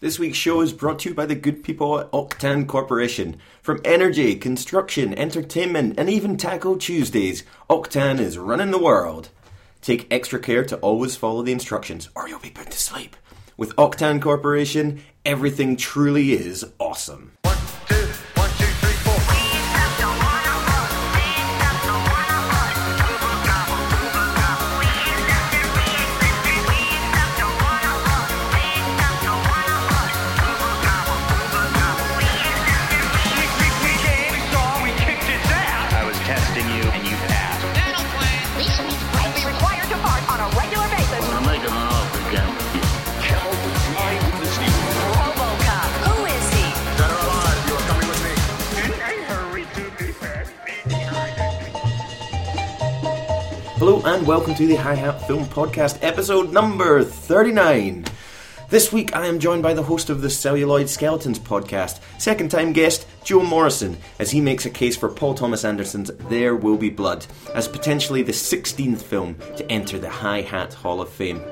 This week's show is brought to you by the good people at Octan Corporation. From energy, construction, entertainment, and even Taco Tuesdays, Octan is running the world. Take extra care to always follow the instructions, or you'll be put to sleep. With Octan Corporation, everything truly is awesome. And welcome to the High Hat Film Podcast, episode number 39. This week I am joined by the host of the Celluloid Skeletons podcast, second time guest Joe Morrison, as he makes a case for Paul Thomas Anderson's There Will Be Blood as potentially the 16th film to enter the High Hat Hall of Fame.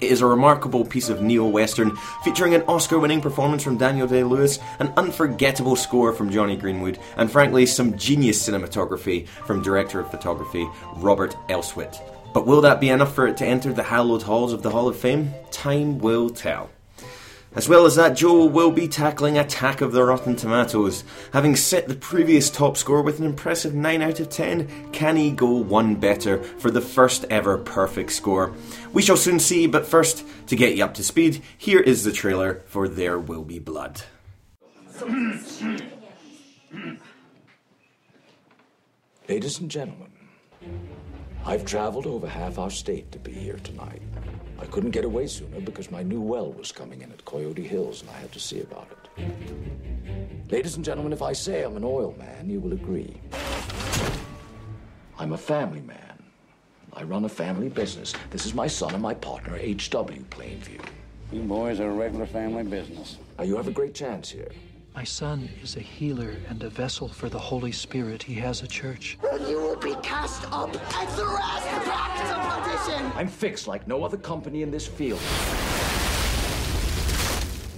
It is a remarkable piece of neo western featuring an Oscar winning performance from Daniel Day Lewis, an unforgettable score from Jonny Greenwood, and frankly, some genius cinematography from director of photography Robert Elswit. But will that be enough for it to enter the hallowed halls of the Hall of Fame? Time will tell. As well as that, Joe will be tackling Attack of the Rotten Tomatoes. Having set the previous top score with an impressive 9 out of 10, can he go one better for the first ever perfect score? We shall soon see, but first, to get you up to speed, here is the trailer for There Will Be Blood. Ladies and gentlemen, I've traveled over half our state to be here tonight. I couldn't get away sooner because my new well was coming in at Coyote Hills and I had to see about it. Ladies and gentlemen, if I say I'm an oil man, you will agree. I'm a family man. I run a family business. This is my son and my partner, H.W. Plainview. You boys are a regular family business. Now, you have a great chance here. My son is a healer and a vessel for the Holy Spirit. He has a church. and you will be cast up and thrust back to perdition. I'm fixed like no other company in this field.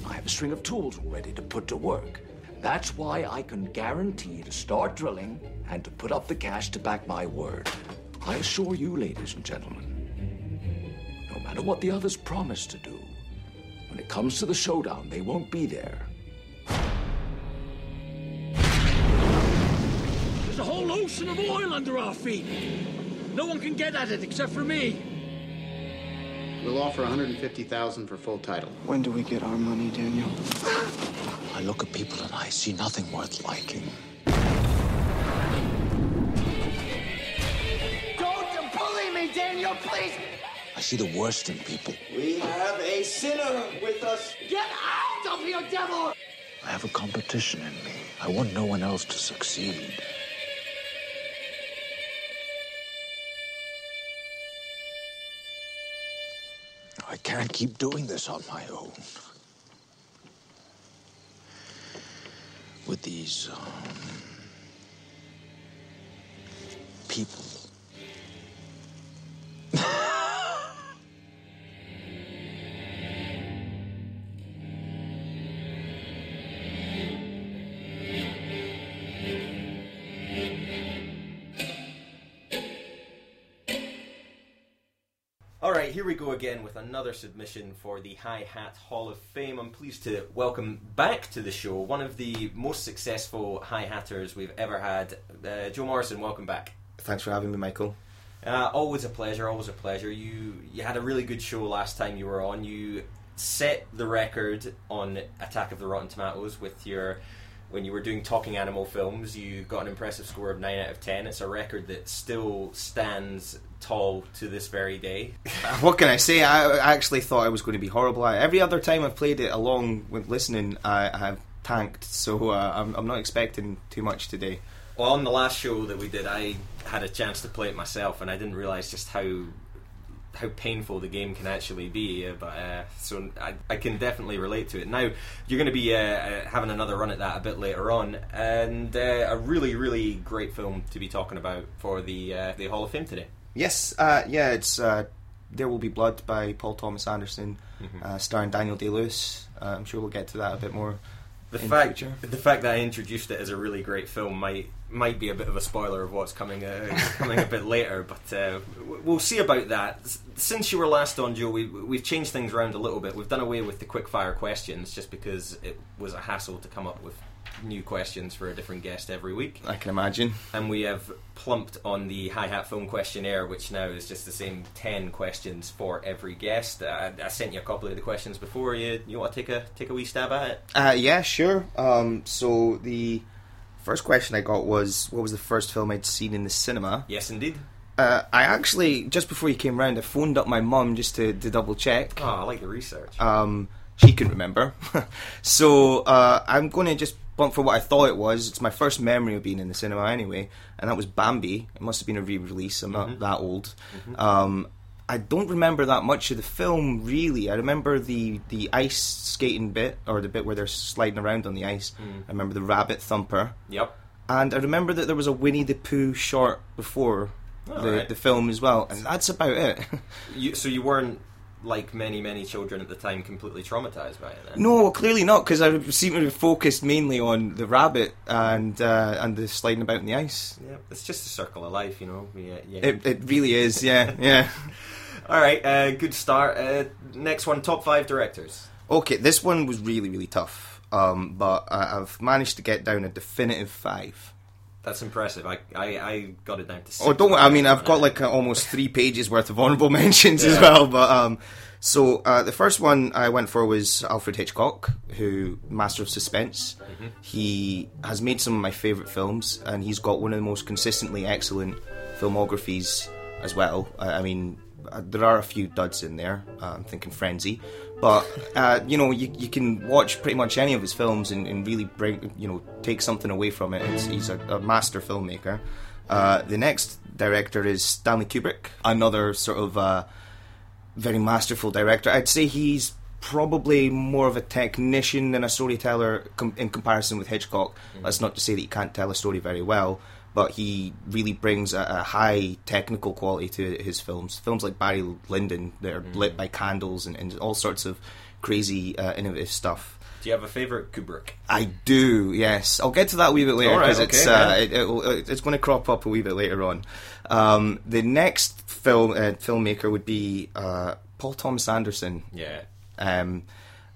I have a string of tools ready to put to work. That's why I can guarantee to start drilling and to put up the cash to back my word. I assure you, ladies and gentlemen, no matter what the others promise to do, when it comes to the showdown, they won't be there. A whole ocean of oil under our feet. No one can get at it except for me. We'll offer 150,000 for full title. When do we get our money, Daniel? I look at people and I see nothing worth liking. Don't bully me, Daniel, please. I see the worst in people. We have a sinner with us. Get out of here, devil! I have a competition in me. I want no one else to succeed. I can't keep doing this on my own. With these um, people. here we go again with another submission for the High Hat Hall of Fame. I'm pleased to welcome back to the show one of the most successful High Hatters we've ever had. Uh, Joe Morrison, welcome back. Thanks for having me, Michael. Uh, always a pleasure, always a pleasure. You you had a really good show last time you were on. You set the record on Attack of the Rotten Tomatoes with your when you were doing talking animal films. You got an impressive score of nine out of ten. It's a record that still stands tall to this very day. What can I say? I actually thought I was going to be horrible. I- Every other time I've played it along with listening, I have tanked, so uh, I'm, I'm not expecting too much today. Well, on the last show that we did, I had a chance to play it myself, and I didn't realize just how how painful the game can actually be. Uh, but uh, so I, I can definitely relate to it. Now you're going to be uh, uh, having another run at that a bit later on, and uh, a really really great film to be talking about for the uh, the Hall of Fame today. Yes, uh, yeah, it's uh, There Will Be Blood by Paul Thomas Anderson, Mm-hmm. uh, starring Daniel Day Lewis. Uh, I'm sure we'll get to that a bit more. The fact, future. the fact that I introduced it as a really great film might might be a bit of a spoiler of what's coming uh, coming a bit later, but uh, we'll see about that. Since you were last on, Joe, we, we've changed things around a little bit. We've done away with the quick fire questions just because it was a hassle to come up with new questions for a different guest every week. I can imagine. And we have plumped on the High Hat Film Questionnaire, which now is just the same 10 questions for every guest. Uh, I, I sent you a couple of the questions before. You, you want to take a, take a wee stab at it? Uh, yeah, sure. Um, so the first question I got was, what was the first film I'd seen in the cinema? Yes, indeed. Uh, I actually, just before you came round, I phoned up my mum just to, to double check. Oh, I like the research. Um, she couldn't remember. so uh, I'm going to just bump for what I thought it was. It's my first memory of being in the cinema anyway, and that was Bambi. It must have been a re-release. I'm not mm-hmm. that old. Mm-hmm. Um, I don't remember that much of the film really. I remember the the ice skating bit or the bit where they're sliding around on the ice. Mm. I remember the rabbit thumper. Yep. And I remember that there was a Winnie the Pooh short before the, Alright. the film as well, and that's about it. You, so you weren't like many many children at the time completely traumatized by it then? No, clearly not, because I seem to have focused mainly on the rabbit and uh, and the sliding about in the ice. Yeah, it's just a circle of life, you know. Yeah, yeah. It, it really is, yeah, yeah. All right, uh, good start. Uh, next one, top five directors. Okay, this one was really, really tough, um, but I, I've managed to get down a definitive five. That's impressive. I I, I got it down to. Six Oh, don't. I mean, I've got like uh, almost three pages worth of honourable mentions as well. But um, so uh, the first one I went for was Alfred Hitchcock, who master of suspense. He has made some of my favourite films, and he's got one of the most consistently excellent filmographies as well. I, I mean, uh, there are a few duds in there. Uh, I'm thinking Frenzy, but uh, you know, you, you can watch pretty much any of his films and, and really bring, you know, take something away from it. It's, he's a, a master filmmaker. Uh, the next director is Stanley Kubrick, another sort of uh, very masterful director. I'd say he's probably more of a technician than a storyteller com- in comparison with Hitchcock. That's not to say that he can't tell a story very well, but he really brings a, a high technical quality to his films. Films like Barry Lyndon, that are lit by candles and, and all sorts of crazy, uh, innovative stuff. Do you have a favorite Kubrick? I do, yes. I'll get to that a wee bit later All right, because it's okay, uh, it, it'll- it's going to crop up a wee bit later on. Um, the next film uh, filmmaker would be uh, Paul Thomas Anderson. Yeah. Um,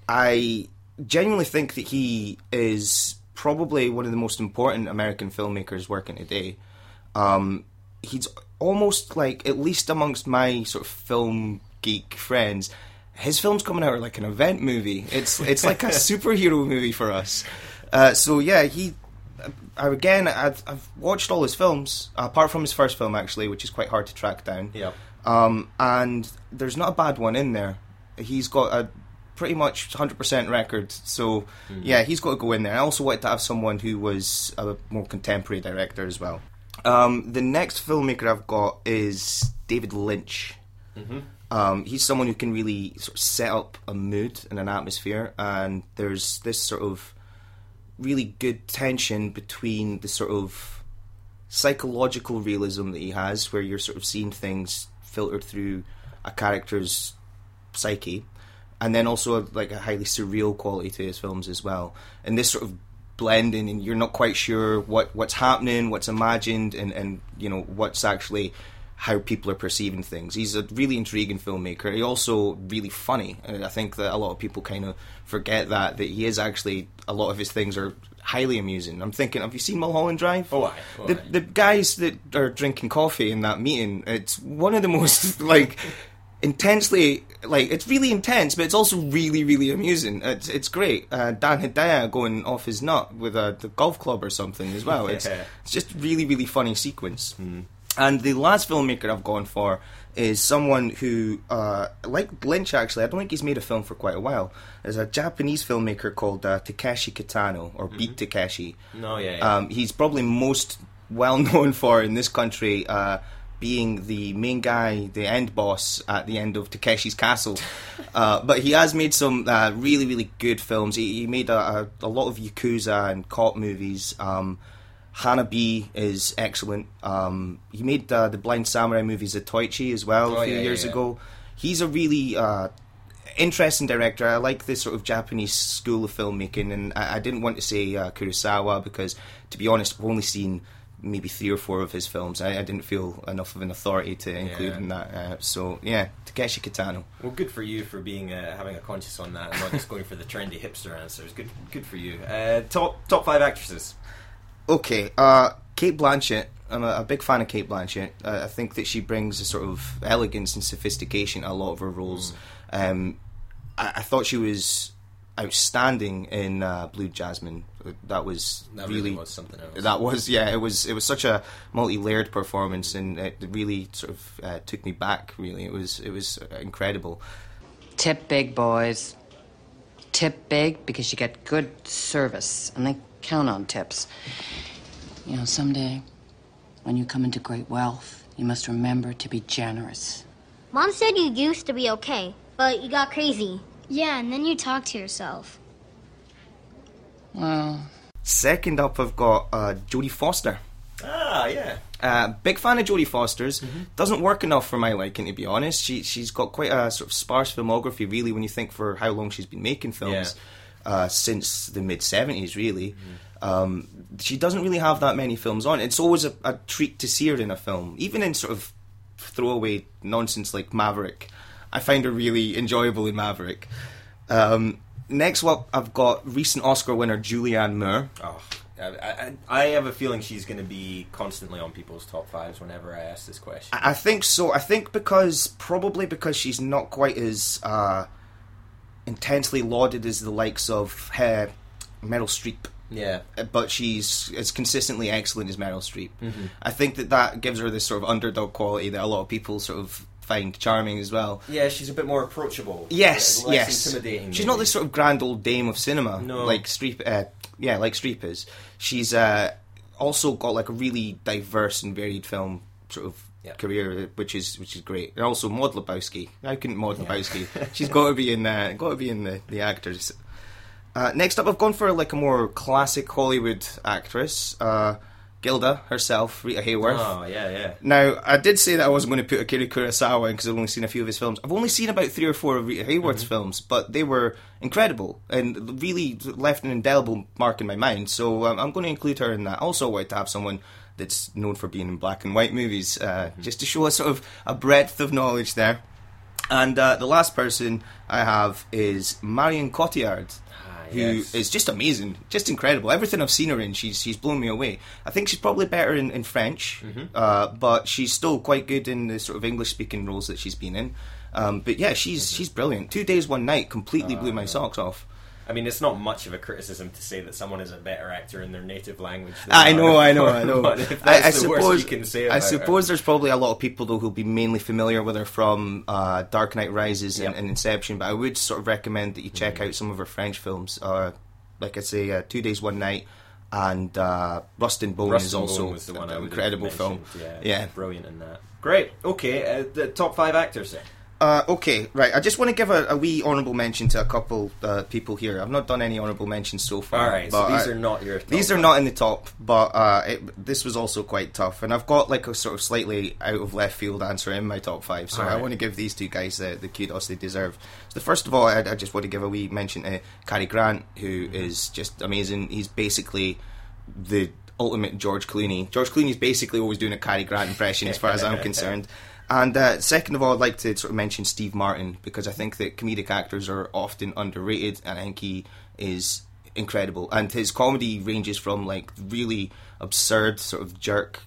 I genuinely think that he is probably one of the most important American filmmakers working today. Um, he's almost like, at least amongst my sort of film geek friends, his films coming out are like an event movie. It's it's like a superhero movie for us. Uh, so yeah, he. I, again, I've, I've watched all his films, apart from his first film actually, which is quite hard to track down. Yep. Um, and there's not a bad one in there. He's got a pretty much 100% record. So, yeah, he's got to go in there. I also wanted to have someone who was a more contemporary director as well. Um, the next filmmaker I've got is David Lynch. Um, he's someone who can really sort of set up a mood and an atmosphere, and there's this sort of really good tension between the sort of psychological realism that he has, where you're sort of seeing things filtered through a character's psyche, and then also a, like a highly surreal quality to his films as well. And this sort of blending, and you're not quite sure what what's happening, what's imagined, and and you know what's actually how people are perceiving things. He's a really intriguing filmmaker. He also really funny, and I think that a lot of people kind of forget that that he is actually a lot of his things are highly amusing. I'm thinking, have you seen Mulholland Drive? Oh, aye. Oh, the aye. the guys that are drinking coffee in that meeting, it's one of the most like intensely like it's really intense, but it's also really really amusing. It's it's great. Uh, Dan Hedaya going off his nut with a the golf club or something as well. It's Yeah. it's just really really funny sequence. And the last filmmaker I've gone for is someone who, uh, like Lynch, actually, I don't think he's made a film for quite a while. There's a Japanese filmmaker called uh, Takeshi Kitano, or Beat Takeshi. No, yeah, yeah. Um, he's probably most well known for in this country uh, being the main guy, the end boss at the end of Takeshi's Castle. uh, but he has made some uh, really, really good films. He, he made a, a, a lot of Yakuza and cop movies. Um, Hanabi is excellent. Um, he made uh, the Blind Samurai movies, Zatoichi, as well, Oh, a few yeah, yeah, years yeah. ago. he's a really uh, interesting director. I like this sort of Japanese school of filmmaking, and I, I didn't want to say uh, Kurosawa because, to be honest, I've only seen maybe three or four of his films. I, I didn't feel enough of an authority to include Yeah. in that. Uh, so yeah, Takeshi Kitano. Well, good for you for being uh, having a conscience on that and not just going for the trendy hipster answers. Good, good for you. Uh, top top five actresses. Okay, uh, Cate Blanchett. I'm a, a big fan of Cate Blanchett. Uh, I think that she brings a sort of elegance and sophistication to a lot of her roles. Mm. Um, I, I thought she was outstanding in uh, Blue Jasmine. That was That really, really was something else. That was yeah. It was it was such a multi-layered performance, and it really sort of uh, took me back. Really, it was it was uh, incredible. Tip big, boys. Tip big because you get good service, and they count on tips. You know, someday, when you come into great wealth, you must remember to be generous. Mom said you used to be okay, but you got crazy. Yeah, and then you talk to yourself. Well, Second up, I've got uh, Jodie Foster. Ah, yeah. Uh, big fan of Jodie Foster's. Mm-hmm. Doesn't work enough for my liking, to be honest. She she's got quite a sort of sparse filmography, really, when you think for how long she's been making films uh, since the mid seventies, really. Mm-hmm. Um, she doesn't really have that many films on. It's always a, a treat to see her in a film, even in sort of throwaway nonsense like Maverick. I find her really enjoyable in Maverick. Um, next up, I've got recent Oscar winner Julianne Moore. Oh, I, I, I have a feeling she's going to be constantly on people's top fives whenever I ask this question. I I think so. I think because probably because she's not quite as uh, intensely lauded as the likes of uh, Meryl Streep. Yeah. Uh, But she's as consistently excellent as Meryl Streep. Mhm. I think that that gives her this sort of underdog quality that a lot of people sort of find charming as well. Yeah, she's a bit more approachable. Yes, yes. intimidating. She's maybe. not this sort of grand old dame of cinema No. like Streep. Uh, yeah, like Streep is. She's uh, also got like a really diverse and varied film sort of career, which is which is great. And also Maude Lebowski. How couldn't Maude Lebowski? She's got to be in uh, got to be in the the actors. Uh, next up, I've gone for like a more classic Hollywood actress, uh, Gilda herself, Rita Hayworth. Oh, yeah, yeah. Now, I did say that I wasn't going to put Akira Kurosawa in because I've only seen a few of his films. I've only seen about three or four of Rita Hayworth's Mm-hmm. films, but they were incredible and really left an indelible mark in my mind. So um, I'm going to include her in that. Also, I wanted to have someone that's known for being in black and white movies, uh, Mm-hmm. just to show a sort of a breadth of knowledge there. And uh, the last person I have is Marion Cotillard, who is yes. just amazing, just incredible. Everything I've seen her in, she's she's blown me away. I think she's probably better in, in French, Mm-hmm. uh, but she's still quite good in the sort of English speaking roles that she's been in. Um, but yeah, she's Mm-hmm. she's brilliant. Two days, one night, completely Uh, blew my socks off. I mean, it's not much of a criticism to say that someone is a better actor in their native language. Than I know, I know, I know. I, that's I the worst suppose you can say I about her. suppose there's probably a lot of people though who'll be mainly familiar with her from uh, Dark Knight Rises and, Yep. and Inception. But I would sort of recommend that you check Mm-hmm. out some of her French films. Uh, like I say, uh, Two Days, One Night, and uh, Rust and Bone Rust is and also Bone was the one I an incredible film. Yeah, Yeah, brilliant in that. Great. Okay, uh, the top five actors then. Uh, okay, right. I just want to give a, a wee honourable mention to a couple uh, people here. I've not done any honourable mentions so far. All right, so these I- are not your top These are not in the top, but uh, it, this was also quite tough. And I've got like a sort of slightly out of left field answer in my top five, so All I right. want to give these two guys the, the kudos they deserve. So, first of all, I, I just want to give a wee mention to Cary Grant, who is Mm-hmm. just amazing. He's basically the ultimate George Clooney. George Clooney's basically always doing a Cary Grant impression, as far as I'm concerned. And uh, second of all, I'd like to sort of mention Steve Martin because I think that comedic actors are often underrated, and I think he is incredible. And his comedy ranges from like really absurd, sort of jerk,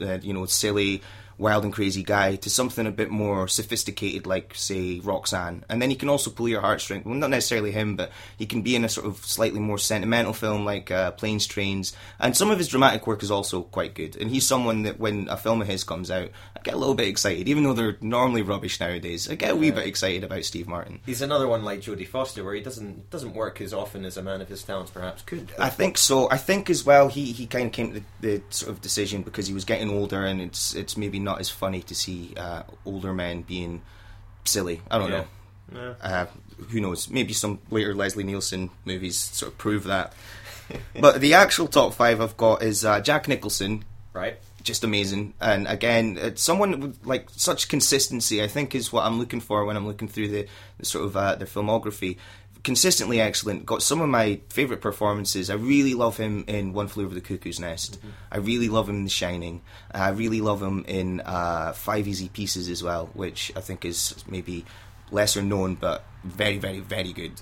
uh, you know, silly, wild and crazy guy to something a bit more sophisticated, like say Roxanne. And then he can also pull your heartstrings. Well, not necessarily him, but he can be in a sort of slightly more sentimental film like uh, Planes, Trains. And some of his dramatic work is also quite good. And he's someone that when a film of his comes out, I get a little bit excited, even though they're normally rubbish nowadays. I get a wee bit excited about Steve Martin. He's another one like Jodie Foster, where he doesn't doesn't work as often as a man of his talents perhaps could. I think so. I think as well he, he kind of came to the, the sort of decision because he was getting older and it's it's maybe not as funny to see uh, older men being silly. I don't Yeah. know. Yeah. Uh, who knows? Maybe some later Leslie Nielsen movies sort of prove that. but the actual top five I've got is uh, Jack Nicholson. Right. just amazing. And again, it's someone with like such consistency. I think is what I'm looking for when I'm looking through the, the sort of uh, their filmography. Consistently excellent. Got some of my favorite performances. I really love him in One Flew Over the Cuckoo's Nest. I really love him in The Shining. I really love him in uh, Five Easy Pieces as well, which I think is maybe lesser known but very, very, very good.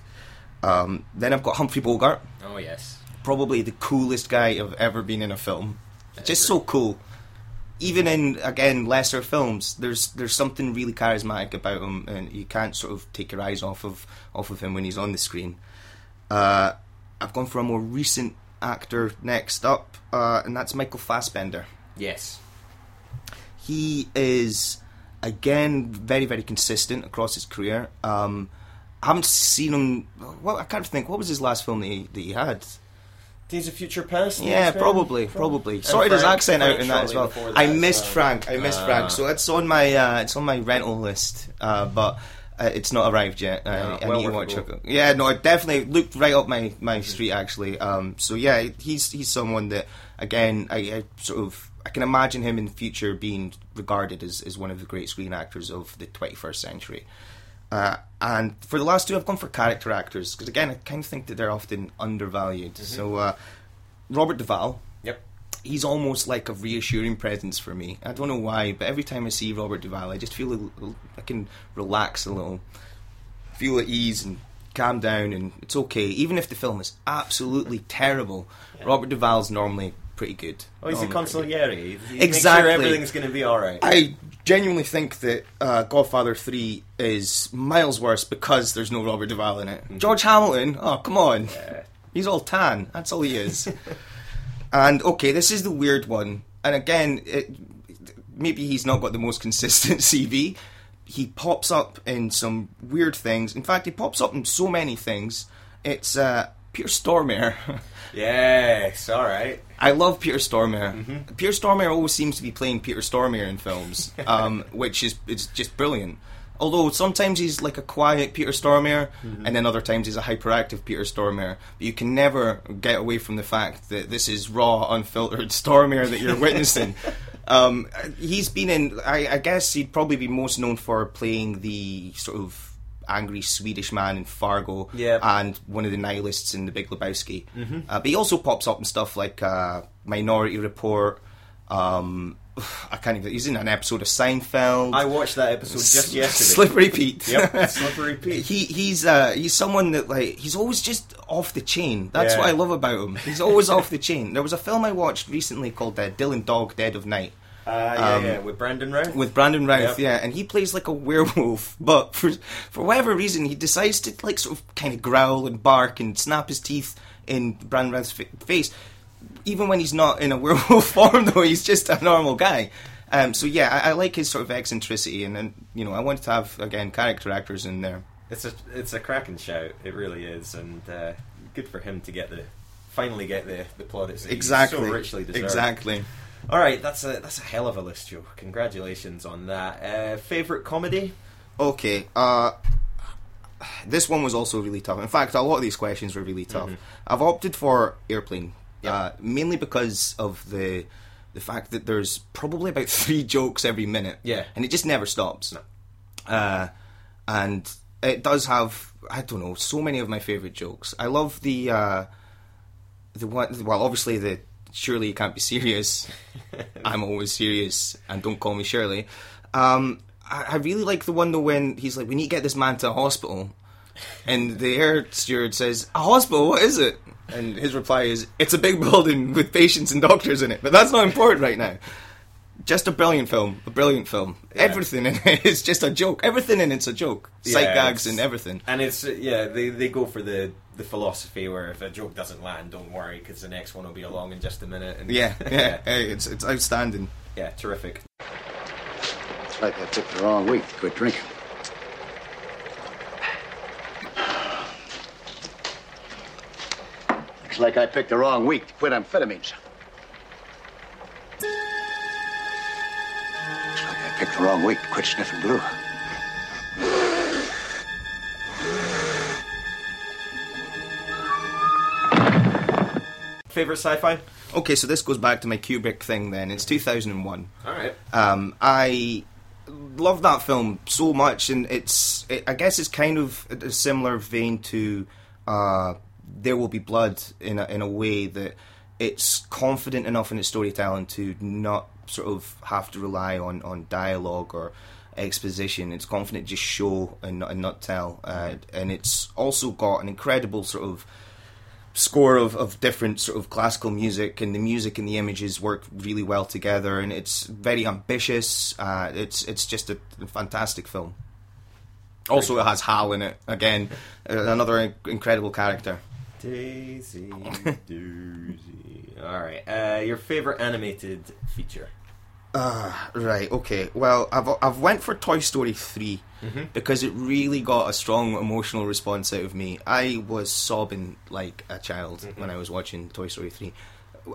Um, then I've got Humphrey Bogart Oh yes. probably the coolest guy I've ever been in a film. Just so cool. Even in again lesser films, there's there's something really charismatic about him, and you can't sort of take your eyes off of off of him when he's on the screen. Uh, I've gone for a more recent actor next up, uh, and that's Michael Fassbender. Yes. He is again very very consistent across his career. Um, I haven't seen him. Well, I can't think. What was his last film that he, that he had? Days of Future Past. Yeah, probably, Prob- probably. Sorted his accent Frank out in that as well. before I missed Frank. I missed Ah. Frank. So it's on my uh, it's on my rental list, uh, but uh, it's not arrived yet. I, Yeah, I well need to watch it. Yeah, no, it definitely looked right up my, my street actually. Um, so yeah, he's he's someone that again I, I sort of I can imagine him in the future being regarded as, as one of the great screen actors of the 21st century. Uh, and for the last two, I've gone for character actors because again, I kind of think that they're often undervalued. So uh, Robert Duvall, Yep. he's almost like a reassuring presence for me. I don't know why, but every time I see Robert Duvall, I just feel a little, I can relax a little, feel at ease and calm down, and it's okay. Even if the film is absolutely terrible, Robert Duvall's normally pretty good. Oh, he's a Normally pretty good. consigliere. He- Exactly. sure everything's going to be all right. I genuinely think that uh, Godfather 3 is miles worse because there's no Robert Duvall in it. George Hamilton, oh, come on. He's all tan. That's all he is. and, okay, this is the weird one. And again, it, maybe he's not got the most consistent CV. He pops up in some weird things. In fact, he pops up in so many things. It's uh, Peter Stormare. yes, all right. I love Peter Stormare. Peter Stormare always seems to be playing Peter Stormare in films, um, which is it's just brilliant. Although sometimes he's like a quiet Peter Stormare, and then other times he's a hyperactive Peter Stormare. But you can never get away from the fact that this is raw, unfiltered Stormare that you're witnessing. um, he's been in. I, I guess he'd probably be most known for playing the sort of angry Swedish man in Fargo, Yep. and one of the nihilists in The Big Lebowski. Mhm. Uh, but he also pops up in stuff like uh, Minority Report. Um, I can't even. He's in an episode of Seinfeld. I watched that episode just yesterday. Slippery Pete. Yep, Slippery Pete. he he's uh, he's someone that like he's always just off the chain. That's Yeah. what I love about him. He's always off the chain. There was a film I watched recently called uh, Dylan Dog Dead of Night. Uh, yeah, Um, yeah, with Brandon Routh. with Brandon Routh, Yep. yeah, and he plays like a werewolf, but for for whatever reason he decides to like sort of kind of growl and bark and snap his teeth in Brandon Routh's fa- face, even when he's not in a werewolf form. Though he's just a normal guy. Um, so yeah, I, I like his sort of eccentricity, and, and you know I wanted to have again character actors in there. It's a it's a cracking shout. It really is, and uh, good for him to get the finally get the the plaudits Exactly, so richly deserved. exactly. All right, that's a that's a hell of a list, Joe. Congratulations on that. Uh, favorite comedy? Okay, uh, this one was also really tough. In fact, a lot of these questions were really tough. I've opted for Airplane, uh, mainly because of the the fact that there's probably about three jokes every minute, Yeah. and it just never stops. No. Uh, and it does have I don't know so many of my favorite jokes. I love the uh, the one. Well, obviously the surely you can't be serious. I'm always serious, and don't call me Shirley. Um, I, I really like the one though when he's like, "We need to get this man to a hospital," and the air steward says, "A hospital? What is it?" And his reply is, "It's a big building with patients and doctors in it." But that's not important right now. Just a brilliant film, a brilliant film. Everything in it is just a joke. Everything in it's a joke. Sight Yeah, gags and everything. And it's yeah, they they go for the the philosophy where if a joke doesn't land, don't worry because the next one will be along in just a minute. And Yeah, yeah, hey, it's it's outstanding. yeah, terrific. It's like I picked the wrong week to quit drinking. Looks like I picked the wrong week to quit amphetamines. Looks like I picked the wrong week to quit sniffing glue. Favorite sci-fi? Okay, so this goes back to my Kubrick thing. Then it's 2001. All right. Um, I love that film so much, and it's it, I guess it's kind of a similar vein to uh, There Will Be Blood in a, in a way that it's confident enough in its storytelling to not sort of have to rely on on dialogue or exposition. It's confident just show and not, and not tell, uh, and it's also got an incredible sort of score of, of different sort of classical music and the music and the images work really well together and it's very ambitious uh, it's it's just a, fantastic film also it has Hal in it again uh, another incredible character Daisy Doozy. All right. Uh, your favorite animated feature? Uh, right, okay. Well, I've I've went for Toy Story 3 Mhm. because it really got a strong emotional response out of me. I was sobbing like a child when I was watching Toy Story 3.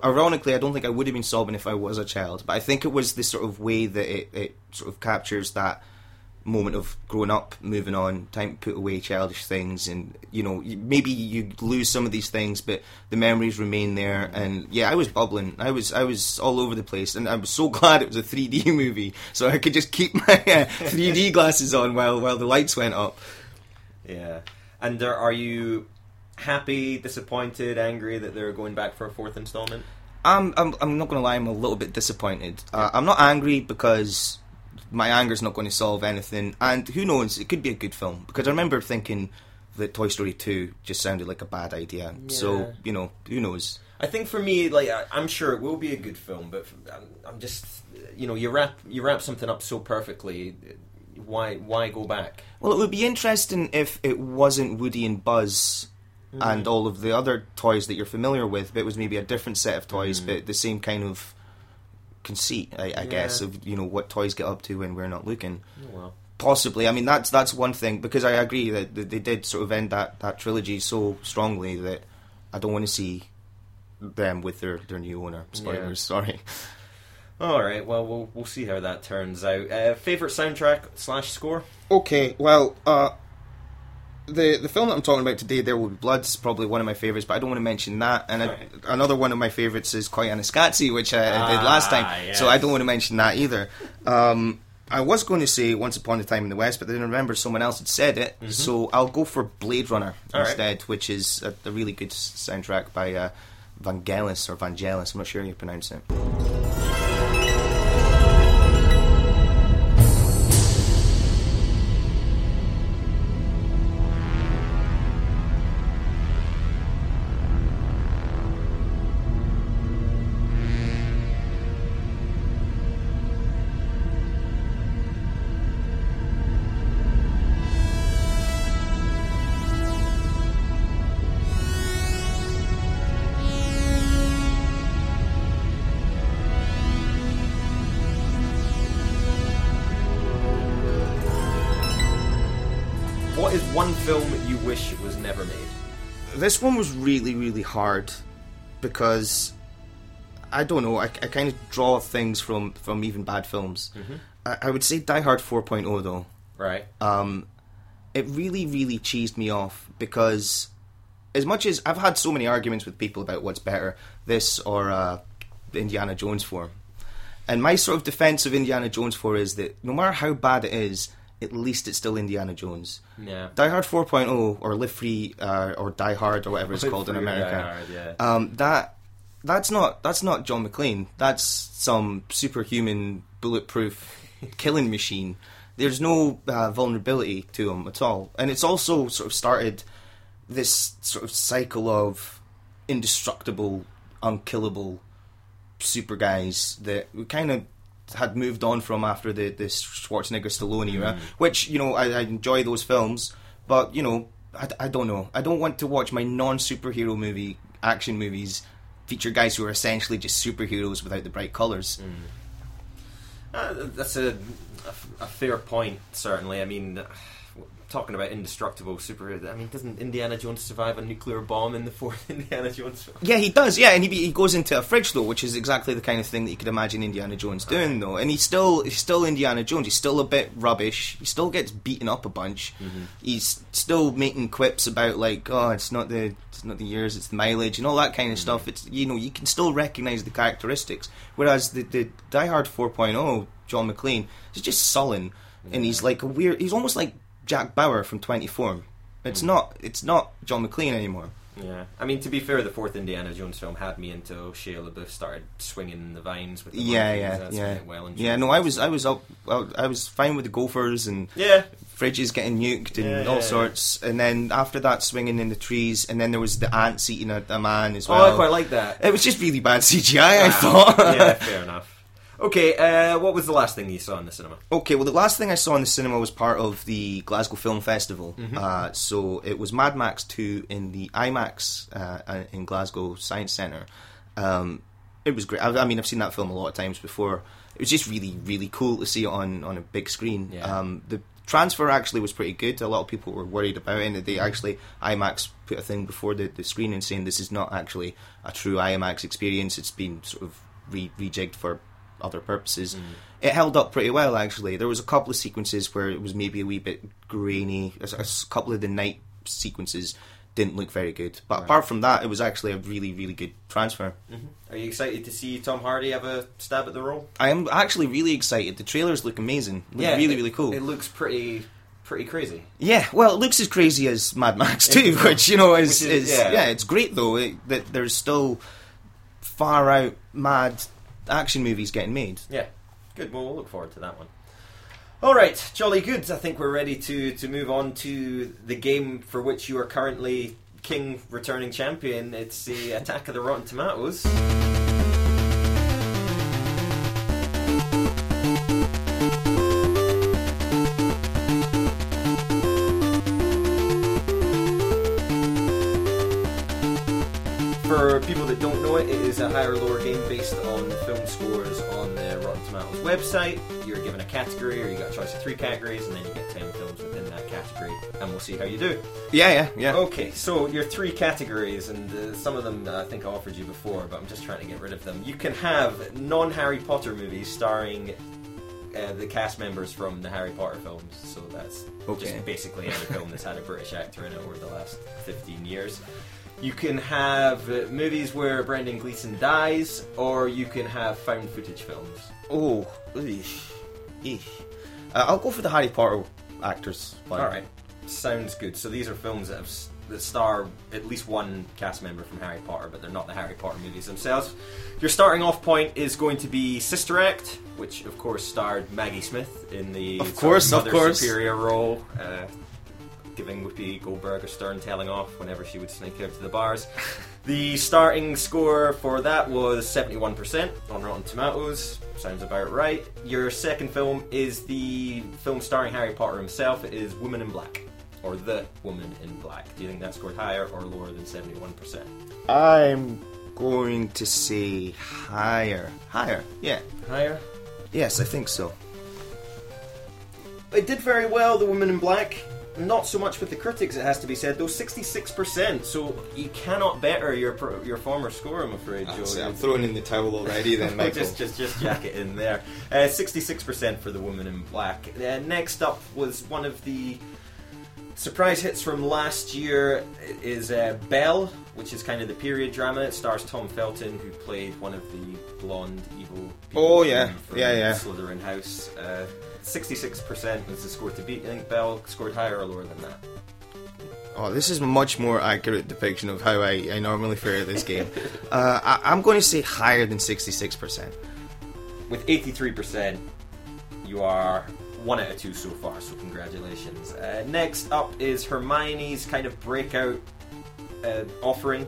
Ironically, I don't think I would have been sobbing if I was a child, but I think it was the sort of way that it, it sort of captures that moment of growing up, moving on, time to put away childish things, and you know maybe you lose some of these things, but the memories remain there. And yeah, I was bubbling. I was I was all over the place, and I was so glad it was a 3D movie, so I could just keep my uh, 3D glasses on while while the lights went up. Yeah. And are, are you happy, disappointed, angry that they're going back for a fourth installment? I'm I'm I'm not going to lie. I'm a little bit disappointed. Uh, I'm not angry because my anger's not going to solve anything, and who knows? It could be a good film because I remember thinking that Toy Story Two just sounded like a bad idea. Yeah. So you know, who knows? I think for me, like I, I'm sure it will be a good film, but I'm, I'm just, you know, you wrap you wrap something up so perfectly. Why why go back? Well, it would be interesting if it wasn't Woody and Buzz Mm. and all of the other toys that you're familiar with, but it was maybe a different set of toys, Mm. but the same kind of conceit, I, I guess, of you know what toys get up to when we're not looking. Oh, well. Possibly, I mean that's that's one thing because I agree that, that they did sort of end that, that trilogy so strongly that I don't want to see them with their, their new owner. Spoilers, sorry. All right. Well, we'll we'll see how that turns out. Uh, favorite soundtrack slash score? Okay, well, uh, the the film that I'm talking about today, There Will Be Blood, is probably one of my favorites, but I don't want to mention that. And I, another one of my favorites is Koyaanisqatsi, which I, I did last time, Ah, yes. so I don't want to mention that either. Um, I was going to say Once Upon a Time in the West, but then I remember someone else had said it, Mhm. so I'll go for Blade Runner All right. instead, which is a, a really good soundtrack by uh, Vangelis or Vangelis. I'm not sure how you pronounce it. This one was really, really hard because I don't know. I, I kind of draw things from from even bad films. Mhm. I, I would say Die Hard 4.0 though. Right. Um, it really, really cheesed me off because as much as I've had so many arguments with people about what's better, this or uh, Indiana Jones 4, and my sort of defense of Indiana Jones 4 is that no matter how bad it is, at least it's still Indiana Jones. Yeah. Die Hard 4.0 or Live Free uh, or Die Hard or whatever it's Live called in America. Hard, yeah. Um, that that's not that's not John McClane. That's some superhuman bulletproof killing machine. There's no uh, vulnerability to him at all, and it's also sort of started this sort of cycle of indestructible, unkillable super guys that we kind of had moved on from after the the Schwarzenegger Stallone era, Mm. which you know I, I enjoy those films, but you know I, I don't know I don't want to watch my non superhero movie action movies feature guys who are essentially just superheroes without the bright colors. Uh, that's a, a, a fair point, certainly. I mean, talking about indestructible super. I mean, doesn't Indiana Jones survive a nuclear bomb in the fourth Indiana Jones film? Yeah, he does. Yeah, and he he goes into a fridge though, which is exactly the kind of thing that you could imagine Indiana Jones doing though. And he's still he's still Indiana Jones. He's still a bit rubbish. He still gets beaten up a bunch. Mm-hmm. He's still making quips about like, oh, it's not the it's not the years, it's the mileage and all that kind of mm-hmm. stuff. It's you know you can still recognise the characteristics. Whereas the the Die Hard 4.0, John McClane, is just sullen and he's like a weird. He's almost like Jack Bauer from 24. It's hmm. not it's not John McClane anymore. Yeah, I mean to be fair, the fourth Indiana Jones film had me into Shia LaBeouf started swinging the vines with the yeah, yeah, That's yeah. well and yeah, no, I was, I was up, I was fine with the Gophers and Yeah. fridges getting nuked and Yeah, all yeah, sorts. And then after that, swinging in the trees, and then there was the ants eating a, a man as well. Oh. I quite like that. It was just really bad CGI. I thought. yeah, fair enough. Okay, uh, what was the last thing you saw in the cinema? Okay, well, the last thing I saw in the cinema was part of the Glasgow Film Festival. Mhm. Uh, so it was Mad Max 2 in the IMAX uh, uh, in Glasgow Science Centre. Um, it was great. I, I mean, I've seen that film a lot of times before. It was just really, really cool to see it on, on a big screen. Yeah. Um, the transfer actually was pretty good. A lot of people were worried about it, and they actually IMAX put a thing before the, the screen and saying this is not actually a true IMAX experience. It's been sort of re- rejigged for other purposes. Mm. It held up pretty well actually. There was a couple of sequences where it was maybe a wee bit grainy. A couple of the night sequences didn't look very good, but apart from that, it was actually a really, really good transfer. Mm-hmm. Are you excited to see Tom Hardy have a stab at the role? I am actually really excited. The trailers look amazing. Look really, it- really cool. It looks pretty, pretty crazy. Yeah, well, it looks as crazy as Mad Max too, which you know is, which is, is- yeah. yeah. it's great though it, that there's still far out mad action movies getting made. Yeah, good. Well, we'll look forward to that one. All right, jolly good. I think we're ready to to move on to the game for which you are currently king, returning champion. It's the Attack of the Rotten Tomatoes. Based on film scores on the Rotten Tomatoes website. You're given a category, or you got a choice of three categories, and then you get 10 films within that category, and we'll see how you do. Yeah, yeah, yeah. Okay, so your three categories, and uh, some of them uh, I think I offered you before, but I'm just trying to get rid of them. You can have non Harry Potter movies starring uh, the cast members from the Harry Potter films, so that's Okay. just basically every film that's had a British actor in it over the last 15 years. You can have uh, movies where Brendan Gleeson dies, or you can have found footage films. Oh, eesh, eesh. Uh, I'll go for the Harry Potter actors. All right, sounds good. So these are films that have s- that star at least one cast member from Harry Potter, but they're not the Harry Potter movies themselves. Your starting off point is going to be Sister Act, which of course starred Maggie Smith in the Of sort course, of Mother course. Superior role. Uh, Giving Whoopi Goldberg a stern telling off whenever she would sneak out to the bars. The starting score for that was 71% on Rotten Tomatoes. Sounds about right. Your second film is the film starring Harry Potter himself. It is Woman in Black, or The Woman in Black. Do you think that scored higher or lower than 71%? I'm going to say higher. Higher, yeah. Higher? Yes, I think so. It did very well, The Woman in Black. Not so much with the critics, it has to be said, though 66%. So you cannot better your your former score, I'm afraid, Joe. That's it, I'm throwing in the towel already then, Michael. just, just, just jack it in there. Uh, 66% for The Woman in Black. Uh, next up was one of the surprise hits from last year is uh, Belle, which is kind of the period drama. It stars Tom Felton, who played one of the blonde evil people Oh, yeah. Yeah, yeah. Slytherin House. Uh, 66% was the score to beat. I think Belle scored higher or lower than that. Oh, this is a much more accurate depiction of how I, I normally fare at this game. uh, I, I'm going to say higher than 66%. With 83%, you are one out of two so far, so congratulations. Uh, next up is Hermione's kind of breakout uh, offering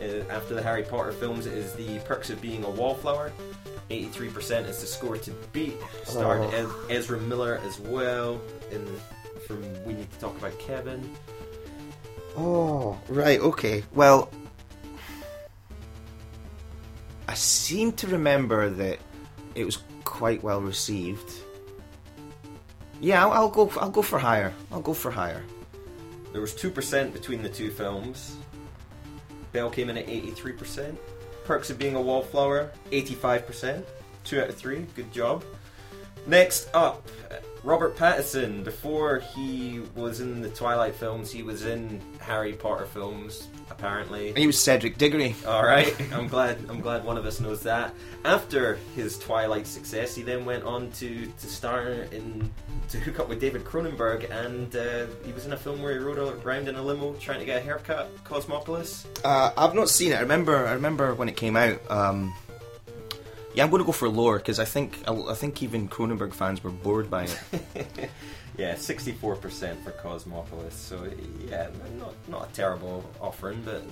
uh, after the Harry Potter films. It is the Perks of Being a Wallflower. 83% is the score to beat. Oh. Starred Oh. Ez- Ezra Miller as well. And from We Need to Talk About Kevin. Oh, right, okay. Well, I seem to remember that it was quite well received. Yeah, I'll, I'll go. I'll go for higher. I'll go for higher. There was 2% between the two films. Belle came in at 83%. Perks of Being a Wallflower, 85%. 2 out of 3. Good job. Next up, Robert Pattinson. Before he was in the Twilight films, he was in Harry Potter films, apparently. He was Cedric Diggory. All right, I'm glad. I'm glad one of us knows that. After his Twilight success, he then went on to to star in to hook up with David Cronenberg, and uh, he was in a film where he rode around in a limo trying to get a haircut, Cosmopolis. Uh, I've not seen it. I remember. I remember when it came out. Um, yeah, I'm going to go for lore because I think I think even Cronenberg fans were bored by it. yeah, 64% for Cosmopolis. So yeah, not not a terrible offering, but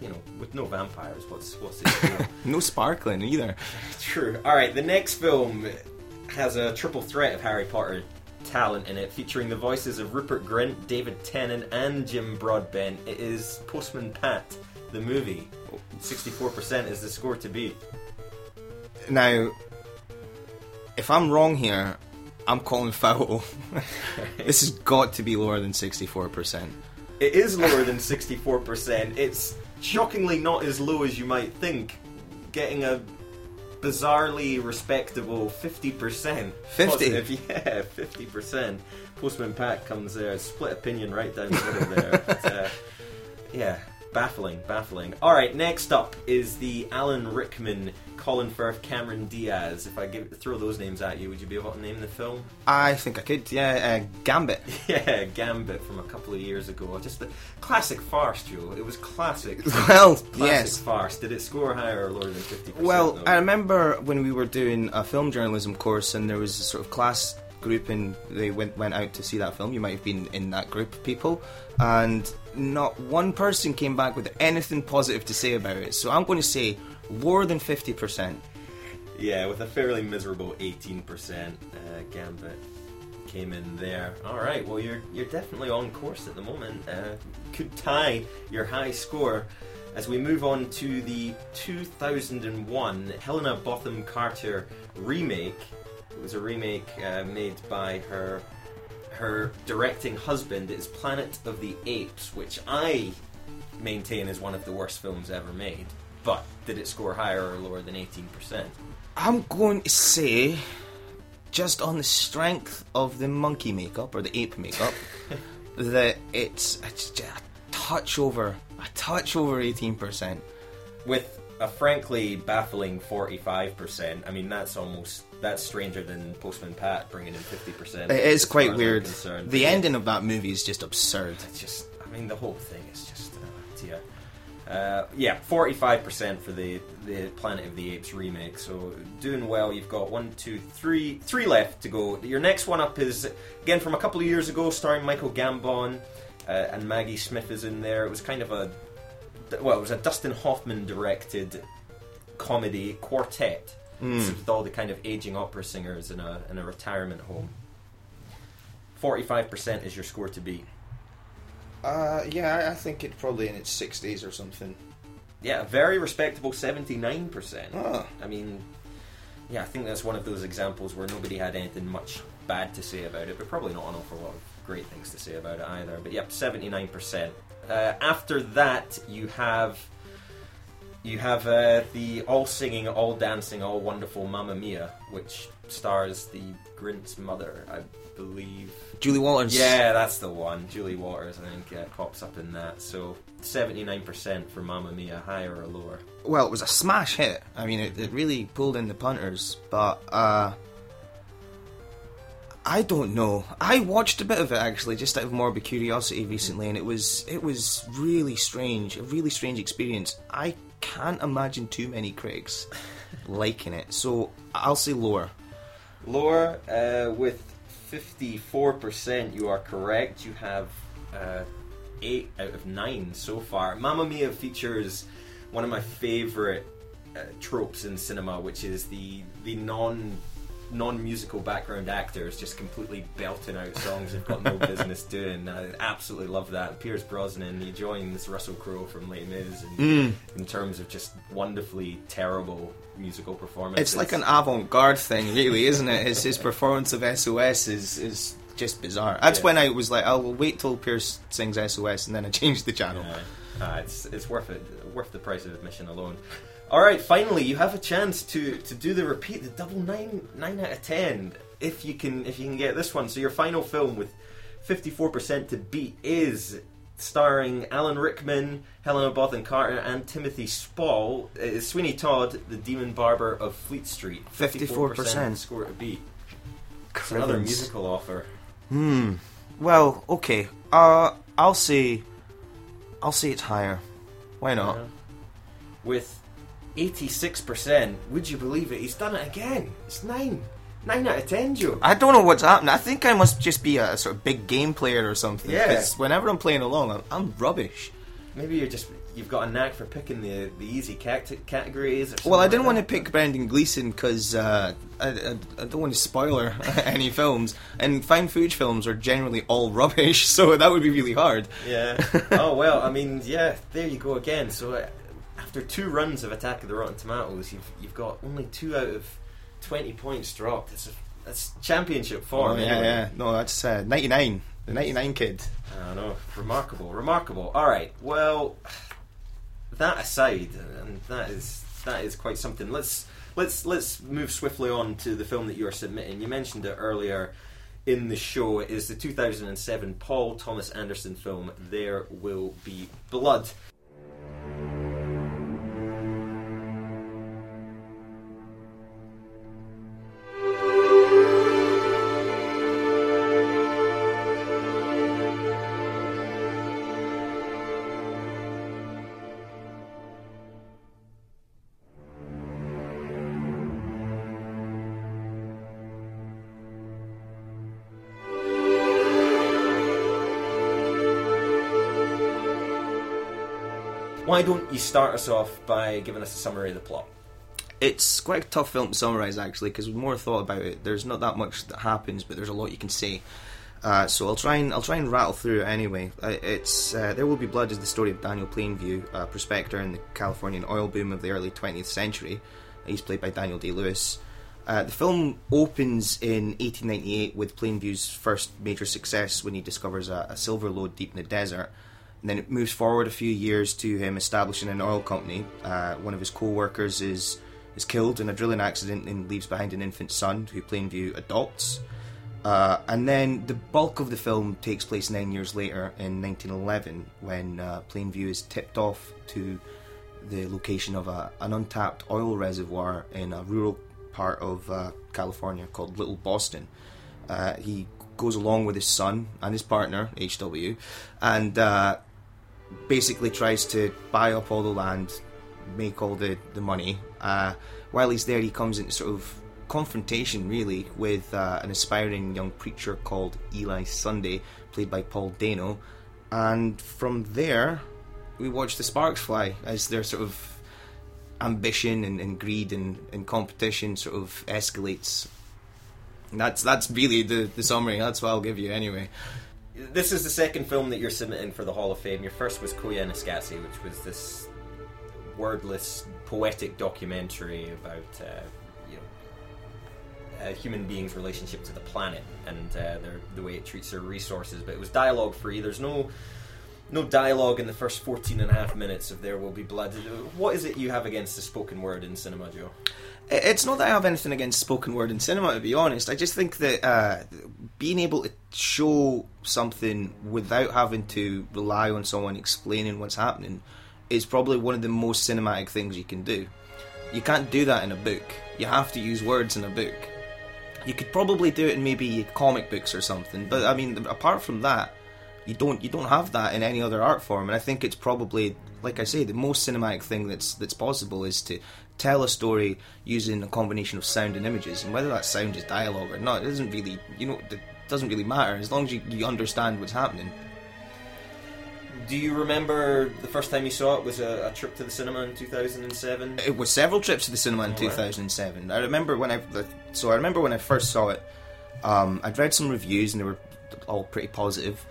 you know, with no vampires, what's what's it? no sparkling either. True. All right, the next film has a triple threat of Harry Potter talent in it, featuring the voices of Rupert Grint, David Tennant, and Jim Broadbent. It is Postman Pat, the movie. 64% is the score to beat. Now, if I'm wrong here, I'm calling foul. this has got to be lower than 64%. It is lower than 64%. It's shockingly not as low as you might think, getting a bizarrely respectable 50%. 50? Positive, yeah, 50%. Postman Pat comes there, split opinion right down the middle there. But, uh, yeah, baffling, baffling. Alright, next up is the Alan Rickman, Colin Firth, Cameron Diaz. If I give, throw those names at you, would you be able to name the film? I think I could. Yeah, uh, Gambit. Yeah, Gambit from a couple of years ago. Just a classic farce, Joe. It was classic. Well, classic yes. farce. Did it score higher or lower than 50%? Well, though? I remember when we were doing a film journalism course, and there was a sort of class group, and they went went out to see that film. You might have been in that group of people, and not one person came back with anything positive to say about it. So I'm going to say more than fifty percent. Yeah, with a fairly miserable 18%, uh, Gambit came in there. All right, well you're you're definitely on course at the moment. Uh, could tie your high score as we move on to the 2001 Helena Bonham Carter remake. It was a remake uh, made by her her directing husband. is Planet of the Apes, which I maintain is one of the worst films ever made. But did it score higher or lower than 18%? I'm going to say, just on the strength of the monkey makeup or the ape makeup, that it's, just a touch over, a touch over eighteen percent. With a frankly baffling 45%, I mean, that's almost, that's stranger than Postman Pat bringing in 50%. It is quite weird. concerned. The yeah, ending of that movie is just absurd. It's just, I mean, the whole thing is just, uh, dear. Uh, yeah, 45% for the, the Planet of the Apes remake. So doing well. You've got one, two, three, three left to go. Your next one up is again from a couple of years ago, starring Michael Gambon uh, and Maggie Smith is in there. It was kind of a well, it was a Dustin Hoffman directed comedy quartet Mm. with all the kind of aging opera singers in a in a retirement home. 45% is your score to beat. Uh, yeah, I- think it's probably in its sixties or something. Yeah, a very respectable 79%. Ah. I mean, yeah, I think that's one of those examples where nobody had anything much bad to say about it, but probably not an awful lot of great things to say about it either. But yep, 79%. Uh, after that, you have you have uh, the all singing, all dancing, all wonderful Mamma Mia, which stars the Grint's mother, I believe. Julie Walters. Yeah, that's the one. Julie Waters, I think, uh, pops up in that. So 79% for Mamma Mia, higher or lower? Well, it was a smash hit. I mean, it, it really pulled in the punters, but uh, I don't know. I watched a bit of it actually, just out of morbid curiosity recently, and it was it was really strange, a really strange experience. I can't imagine too many critics liking it, so I'll say lower. Lower, uh, with 54%, you are correct. You have uh, 8 out of 9 so far. Mamma Mia features one of my favourite uh, tropes in cinema, which is the, the non non-musical background actors just completely belting out songs they've got no business doing. I absolutely love that. Pierce Brosnan he joins Russell Crowe from Les Mis in, Mm. in terms of just wonderfully terrible musical performances. It's like an avant-garde thing, really, isn't it? His his performance of SOS is is just bizarre. That's Yeah. when I was like, I'll wait till Pierce sings SOS, and then I change the channel. Uh, it's it's worth it, worth the price of admission alone. All right, finally, you have a chance to to do the repeat, the double nine nine out of ten, if you can if you can get this one. So your final film with fifty four percent to beat is starring Alan Rickman, Helena Bonham Carter, and Timothy Spall. Is Sweeney Todd, the Demon Barber of Fleet Street. 54%. score to beat. It's another musical offer. Hmm. Well, okay. Uh, I'll say, I'll say it's higher. Why not? Yeah. With 86%, would you believe it? He's done it again. It's 9. 9 out of 10, Joe. I don't know what's happening. I think I must just be a sort of big game player or something. Yeah. 'cause whenever I'm playing along, I'm, I'm rubbish. Maybe you're just you've got a knack for picking the the easy cact- categories. Or Well, I didn't want to pick Brendan Gleeson because uh, I, I, I don't want to spoiler any films, and found footage films are generally all rubbish, so that would be really hard. Yeah. oh well, I mean, yeah. There you go again. So uh, after two runs of Attack of the Rotten Tomatoes, you've you've got only two out of twenty points dropped. It's a, that's championship form. Oh, yeah, anyway. yeah. No, that's uh, 99. The 99 kid. I know. Remarkable, remarkable. All right. Well, that aside, and that is that is quite something. Let's let's let's move swiftly on to the film that you are submitting. You mentioned it earlier in the show. It is the 2007 Paul Thomas Anderson film. There will be blood. Why don't you start us off by giving us a summary of the plot? It's quite a tough film to summarise actually, because the more thought about it, there's not that much that happens, but there's a lot you can say. Uh, so I'll try and I'll try and rattle through it anyway. Uh, it's uh, There Will Be Blood is the story of Daniel Plainview, a prospector in the Californian oil boom of the early 20th century. He's played by Daniel Day Lewis. Uh, the film opens in 1898 with Plainview's first major success when he discovers a, a silver lode deep in the desert. And then it moves forward a few years to him establishing an oil company. Uh, one of his co-workers is is killed in a drilling accident and leaves behind an infant son who Plainview adopts. Uh, and then the bulk of the film takes place nine years later in 1911 when uh, Plainview is tipped off to the location of a, an untapped oil reservoir in a rural part of uh, California called Little Boston. Uh, he goes along with his son and his partner, HW, and uh, basically tries to buy up all the land, make all the, the money. Uh, while he's there, he comes into sort of confrontation, really, with uh, an aspiring young preacher called Eli Sunday, played by Paul Dano. And from there, we watch the sparks fly as their sort of ambition and, and greed and, and competition sort of escalates. And that's that's really the, the summary. That's what I'll give you anyway. This is the second film that you're submitting for the Hall of Fame. Your first was Koyaanisqatsi, which was this wordless, poetic documentary about uh, you know human being's relationship to the planet and uh, their, the way it treats their resources. But it was dialogue free. There's no no dialogue in the first 14 and a half minutes of There Will Be Blood. What is it you have against the spoken word in cinema, Joe? It's not that I have anything against spoken word in cinema, to be honest. I just think that uh, being able to show something without having to rely on someone explaining what's happening is probably one of the most cinematic things you can do. You can't do that in a book. You have to use words in a book. You could probably do it in maybe comic books or something, but I mean, apart from that, you don't you don't have that in any other art form. And I think it's probably, like I say, the most cinematic thing that's that's possible is to tell a story using a combination of sound and images. And whether that sound is dialogue or not, it doesn't really you know it doesn't really matter as long as you, you understand what's happening. Do you remember the first time you saw it was a, a trip to the cinema in 2007? It was several trips to the cinema in Alright. 2007. I remember when I so I remember when I first saw it. Um, I'd read some reviews and they were all pretty positive.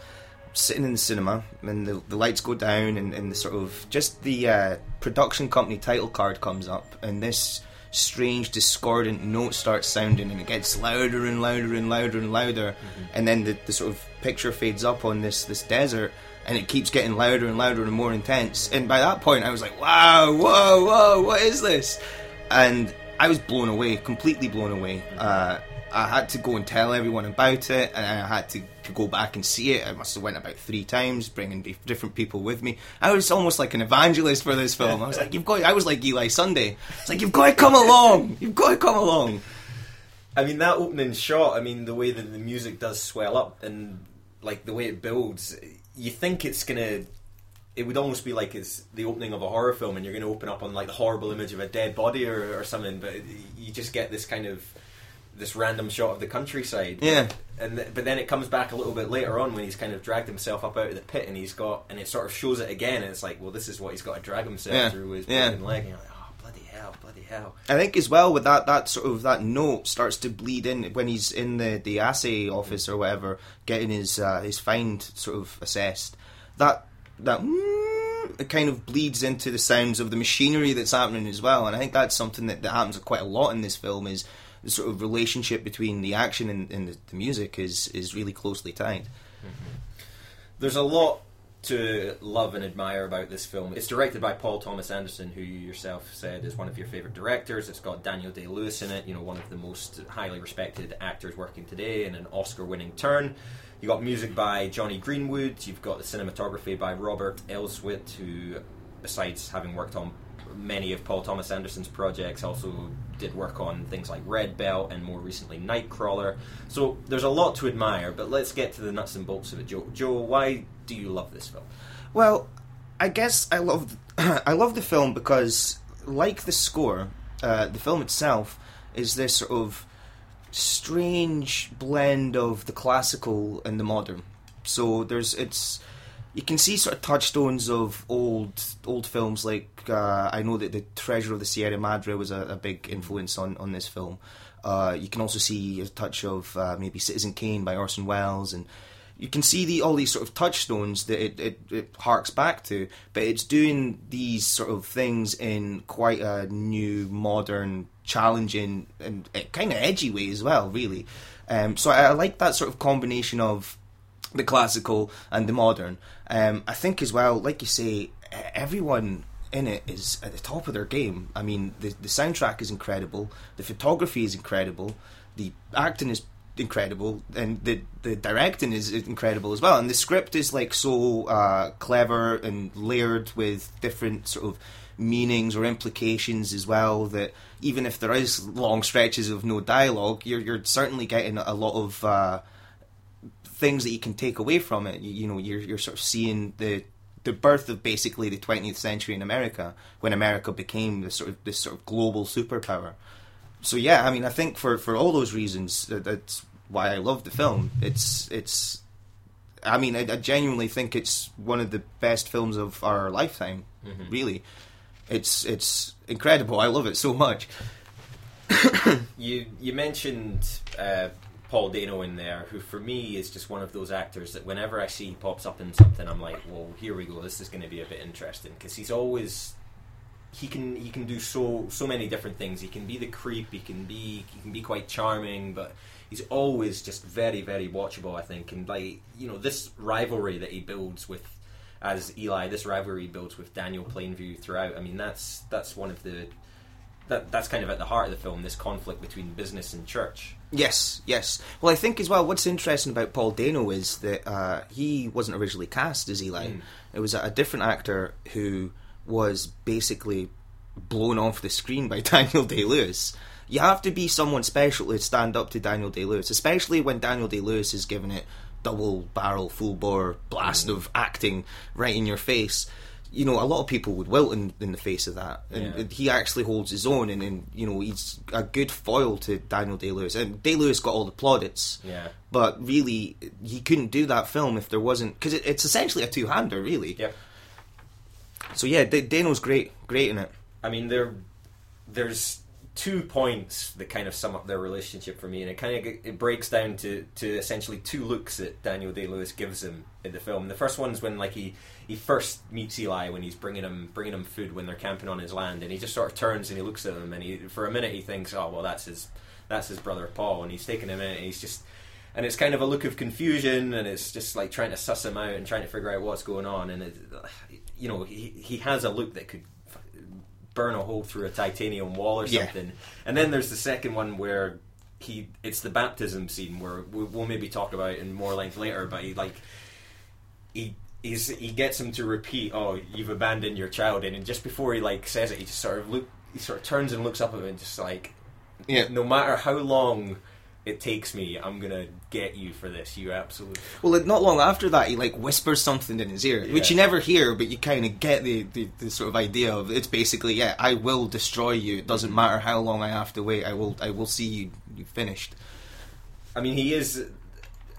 Sitting in the cinema and the, the lights go down and, and the sort of just the uh, production company title card comes up and this strange discordant note starts sounding and it gets louder and louder and louder and louder and then the, the sort of picture fades up on this this desert and it keeps getting louder and louder and more intense and by that point I was like wow whoa whoa what is this? And I was blown away completely blown away. Uh, I had to go and tell everyone about it, and I had to, to go back and see it. I must have went about three times, bringing different people with me. I was almost like an evangelist for this film. I was like, "You've got." I was like Eli Sunday. It's like you've got to come along. You've got to come along. I mean, that opening shot, I mean, the way that the music does swell up and, like, the way it builds, you think it's gonna. It would almost be like it's the opening of a horror film and you're going to open up on, like, the horrible image of a dead body or, or something, but you just get this kind of. This random shot of the countryside, Yeah. and th- but then it comes back a little bit later on when he's kind of dragged himself up out of the pit, and he's got, and it sort of shows it again, and it's like, well, this is what he's got to drag himself Yeah. through with his Yeah. broken leg, and you're like, oh, bloody hell, bloody hell. I think as well with that that sort of that note starts to bleed in when he's in the the assay office or whatever, getting his uh, his find sort of assessed. That that mm, it kind of bleeds into the sounds of the machinery that's happening as well, and I think that's something that, that happens quite a lot in this film. Is the sort of relationship between the action and, and the, the music is is really closely tied. Mm-hmm. There's a lot to love and admire about this film. It's directed by Paul Thomas Anderson, who you yourself said is one of your favorite directors. It's got Daniel Day Lewis in it, you know, one of the most highly respected actors working today, and an Oscar-winning turn. You got music by Jonny Greenwood. You've got the cinematography by Robert Elswit, who, besides having worked on many of Paul Thomas Anderson's projects, also did work on things like Red Belt and more recently Nightcrawler. So there's a lot to admire, but let's get to the nuts and bolts of it. Joe, Joe why do you love this film? Well, I guess I love I love the film because, like the score, uh, the film itself is this sort of strange blend of the classical and the modern. So there's it's you can see sort of touchstones of old old films like uh, I know that the Treasure of the Sierra Madre was a, a big influence on on this film. Uh, you can also see a touch of uh, maybe Citizen Kane by Orson Welles, and you can see the all these sort of touchstones that it, it, it harks back to. But it's doing these sort of things in quite a new, modern, challenging, and kind of edgy way as well. Really, um, so I, I like that sort of combination of the classical and the modern. Um, I think as well, like you say, everyone in it is at the top of their game. I mean, the the soundtrack is incredible, the photography is incredible, the acting is incredible, and the the directing is incredible as well. And the script is like so uh, clever and layered with different sort of meanings or implications as well. That even if there is long stretches of no dialogue, you're you're certainly getting a lot of uh, things that you can take away from it. You, you know, you're you're sort of seeing the the birth of basically the 20th century in America when America became this sort of this sort of global superpower. So yeah, I mean, I think for for all those reasons, that, that's why I love the film. It's it's. I mean, I, I genuinely think it's one of the best films of our lifetime. Mhm. Really, it's it's incredible. I love it so much. You you mentioned uh, Paul Dano in there, who for me is just one of those actors that whenever I see he pops up in something, I'm like, well, here we go. This is going to be a bit interesting because he's always he can he can do so so many different things. He can be the creep. He can be he can be quite charming, but he's always just very very watchable. I think, and like you know this rivalry that he builds with as Eli, this rivalry he builds with Daniel Plainview throughout. I mean, that's that's one of the that that's kind of at the heart of the film. This conflict between business and church. Yes, yes. Well, I think as well, what's interesting about Paul Dano is that uh, he wasn't originally cast as Eli. Mm. It was a different actor who was basically blown off the screen by Daniel Day Lewis. You have to be someone special to stand up to Daniel Day Lewis, especially when Daniel Day Lewis is giving it double barrel, full bore blast of acting right in your face. You know, a lot of people would wilt in, in the face of that, and Yeah. he actually holds his own, and, and you know, he's a good foil to Daniel Day Lewis. And Day Lewis got all the plaudits, Yeah. but really, he couldn't do that film if there wasn't because it, it's essentially a two hander, really. Yep. So yeah, D- Dano's great, great in it. I mean, there, there's two points that kind of sum up their relationship for me, and it kind of it breaks down to to essentially two looks that Daniel Day Lewis gives him in the film. The first one's when like he he first meets Eli when he's bringing him bringing him food when they're camping on his land, and he just sort of turns and he looks at him, and he for a minute he thinks, oh well, that's his that's his brother Paul, and he's taking him in, and he's just. And it's kind of a look of confusion, and it's just like trying to suss him out and trying to figure out what's going on. And it, you know, he he has a look that could burn a hole through a titanium wall or Yeah. something. And then there's the second one where he it's the baptism scene where we- we'll maybe talk about it in more length later. But he like he he's, he gets him to repeat, "Oh, you've abandoned your child," and just before he like says it, he just sort of look he sort of turns and looks up at him and just like, Yeah. no matter how long. It takes me. I'm gonna get you for this. You absolutely. Well, not long after that, he like whispers something in his ear, which you never hear, but you kind of get the, the the sort of idea of it's basically, yeah, I will destroy you. It doesn't matter how long I have to wait. I will I will see you you finished. I mean, he is.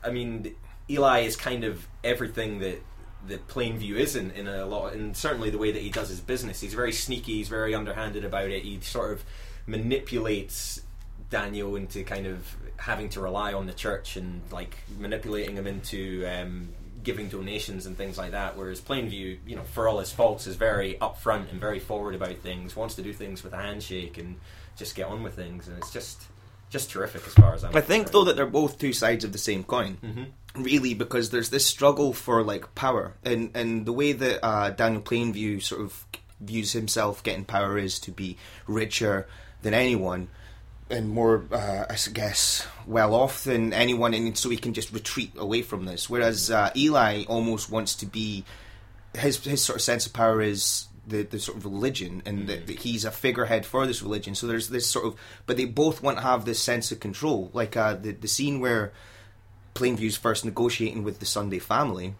I mean, Eli is kind of everything that that Plainview isn't in a lot, and certainly the way that he does his business. He's very sneaky. He's very underhanded about it. He sort of manipulates Daniel into kind of having to rely on the church and like manipulating them into um, giving donations and things like that. Whereas Plainview, you know, for all his faults, is very upfront and very forward about things. Wants to do things with a handshake and just get on with things, and it's just just terrific as far as I'm. I think concerned. though that they're both two sides of the same coin. Really, because there's this struggle for like power, and and the way that uh, Daniel Plainview sort of views himself getting power is to be richer than anyone and more, uh, I guess, well off than anyone, and so he can just retreat away from this. Whereas uh, Eli almost wants to be his his sort of sense of power is the, the sort of religion, and that, that he's a figurehead for this religion. So there's this sort of, but they both want to have this sense of control, like uh, the the scene where Plainview's first negotiating with the Sunday family.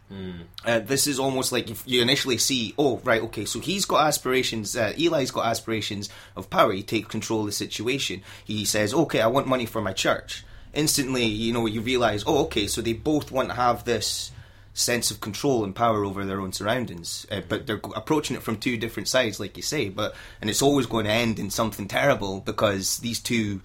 Uh, this is almost like if you initially see, oh right, okay, so he's got aspirations. Uh, Eli's got aspirations of power. He takes control of the situation. He says, okay, I want money for my church. Instantly, you know, you realize, oh, okay, so they both want to have this sense of control and power over their own surroundings, uh, but they're approaching it from two different sides, like you say. But and it's always going to end in something terrible because these two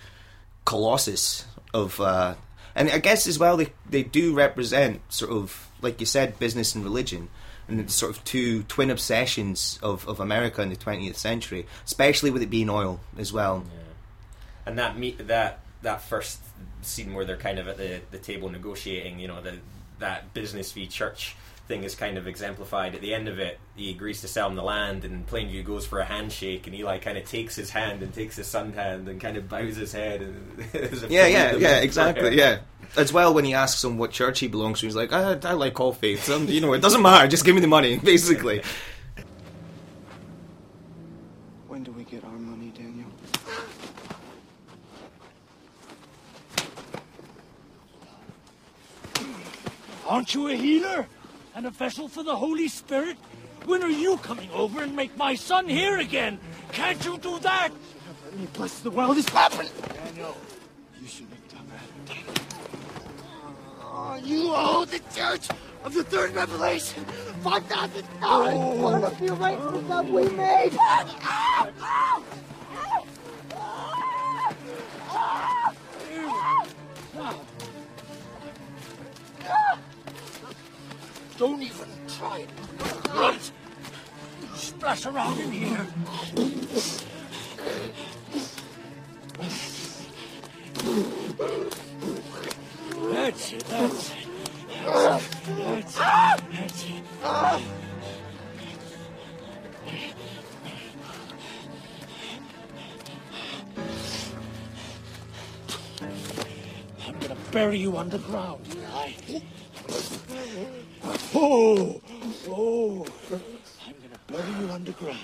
colossus of uh, and I guess as well they they do represent sort of like you said business and religion and it's sort of two twin obsessions of, of America in the 20th century especially with it being oil as well. And that that that first scene where they're kind of at the, the table negotiating, you know, the that business v church thing is kind of exemplified. At the end of it, he agrees to sell him the land, and Plainview goes for a handshake, and Eli kind of takes his hand and takes his son's hand and kind of bows his head. And yeah yeah yeah exactly yeah as well when he asks him what church he belongs to he's like I, I like all faiths um, you know it doesn't matter just give me the money basically When do we get our money, Daniel? Aren't you a healer? And a vessel for the Holy Spirit? When are you coming over and make my son here again? Can't you do that? Let me bless the world. This happened. Daniel, you shouldn't have done that. Oh, you owe the church of the third revelation five thousand dollars. Oh, One of the arrangements that we made. Don't even try it. Right. Splash around in here. That's it, that's it. That's it. That's it. I'm gonna bury you underground. Oh, oh. I'm gonna bury you underground.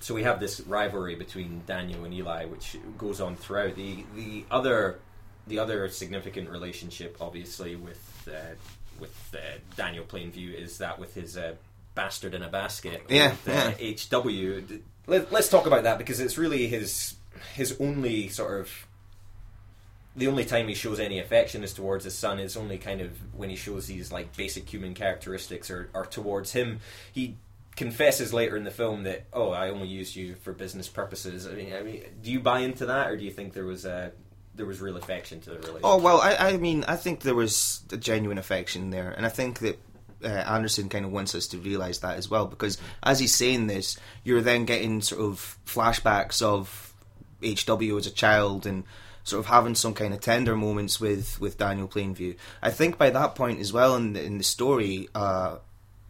so we have this rivalry between Daniel and Eli, which goes on throughout. The the other the other significant relationship, obviously, with uh, with uh, Daniel Plainview is that with his uh, bastard in a basket. Yeah, with, uh, HW. Let, let's talk about that because it's really his his only sort of the only time he shows any affection is towards his son is only kind of when he shows these like basic human characteristics are, are towards him. He confesses later in the film that oh I only used you for business purposes. I mean, I mean, do you buy into that or do you think there was a there was real affection to the relationship? Oh well, I, I mean, I think there was a genuine affection there, and I think that uh, Anderson kind of wants us to realize that as well, because as he's saying this, you're then getting sort of flashbacks of HW as a child and sort of having some kind of tender moments with with Daniel Plainview. I think by that point as well in the, in the story. Uh,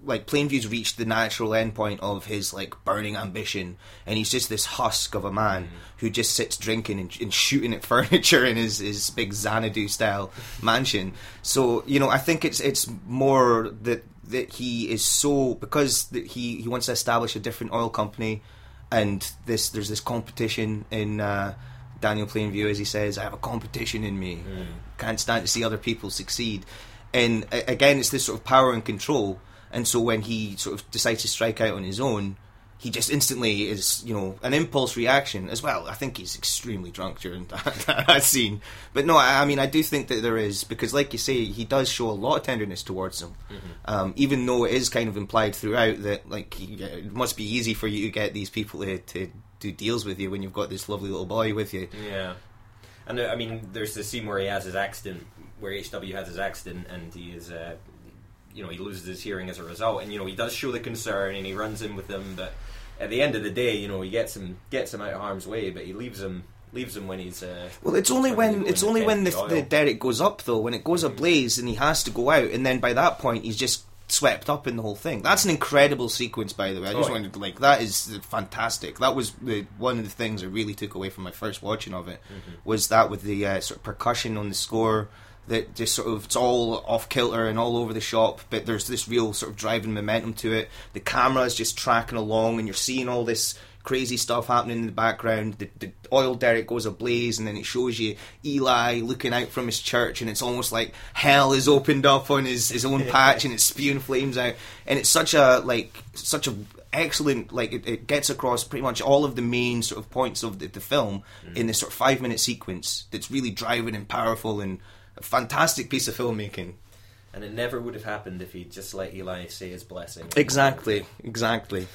like Plainview's reached the natural endpoint of his like burning ambition, and he's just this husk of a man who just sits drinking and, and shooting at furniture in his, his big Xanadu style mansion. So you know, I think it's it's more that that he is so because that he he wants to establish a different oil company, and this there's this competition in. Uh, Daniel Plainview, as he says, I have a competition in me. Can't stand to see other people succeed. And again, it's this sort of power and control. And so when he sort of decides to strike out on his own, he just instantly is, you know, an impulse reaction as well. I think he's extremely drunk during that, that scene. But no, I, I mean, I do think that there is, because like you say, he does show a lot of tenderness towards him. Um, even though it is kind of implied throughout that, like, he, it must be easy for you to get these people to, to do deals with you when you've got this lovely little boy with you. Yeah, and uh, I mean, there's the scene where he has his accident, where HW has his accident, and he is, uh, you know, he loses his hearing as a result, and you know, he does show the concern, and he runs in with them, but at the end of the day, you know, he gets him gets him out of harm's way, but he leaves him leaves him when he's. Uh, Well, it's only when it's only when the, the oil. derrick goes up though. When it goes ablaze and he has to go out, and then by that point he's just swept up in the whole thing. That's an incredible sequence, by the way. I just Oh, wanted to like that is fantastic. That was the one of the things I really took away from my first watching of it Mm-hmm. was that with the uh, sort of percussion on the score. That just sort of it's all off kilter and all over the shop, but there's this real sort of driving momentum to it. The camera is just tracking along, and you're seeing all this crazy stuff happening in the background. The, the oil derrick goes ablaze, and then it shows you Eli looking out from his church, and it's almost like hell is opened up on his, his own patch, and it's spewing flames out. And it's such a like such a excellent like it, it gets across pretty much all of the main sort of points of the, the film mm. in this sort of five minute sequence that's really driving and powerful and a fantastic piece of filmmaking. and it never would have happened if he'd just let Eli say his blessing. Exactly, exactly.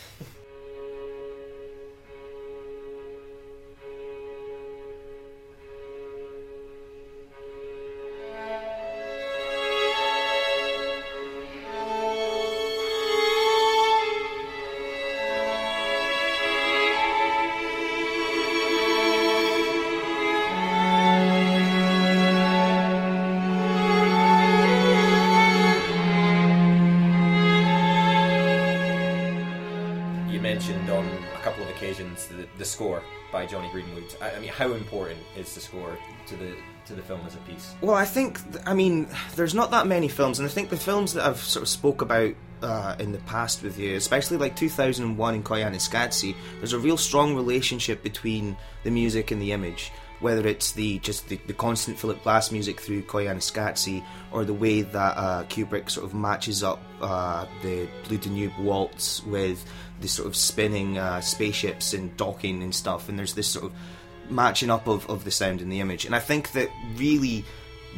Jonny Greenwood. I, I mean, how important is the score to the to the film as a piece? Well, I think, th- I mean, there's not that many films, and I think the films that I've sort of spoke about uh, in the past with you, especially like 2001 in Koyaanisqatsi, there's a real strong relationship between the music and the image. Whether it's the just the, the constant Philip Glass music through Koyaanisqatsi, or the way that uh, Kubrick sort of matches up uh, the Blue Danube waltz with the sort of spinning uh, spaceships and docking and stuff, and there's this sort of matching up of, of the sound and the image. And I think that really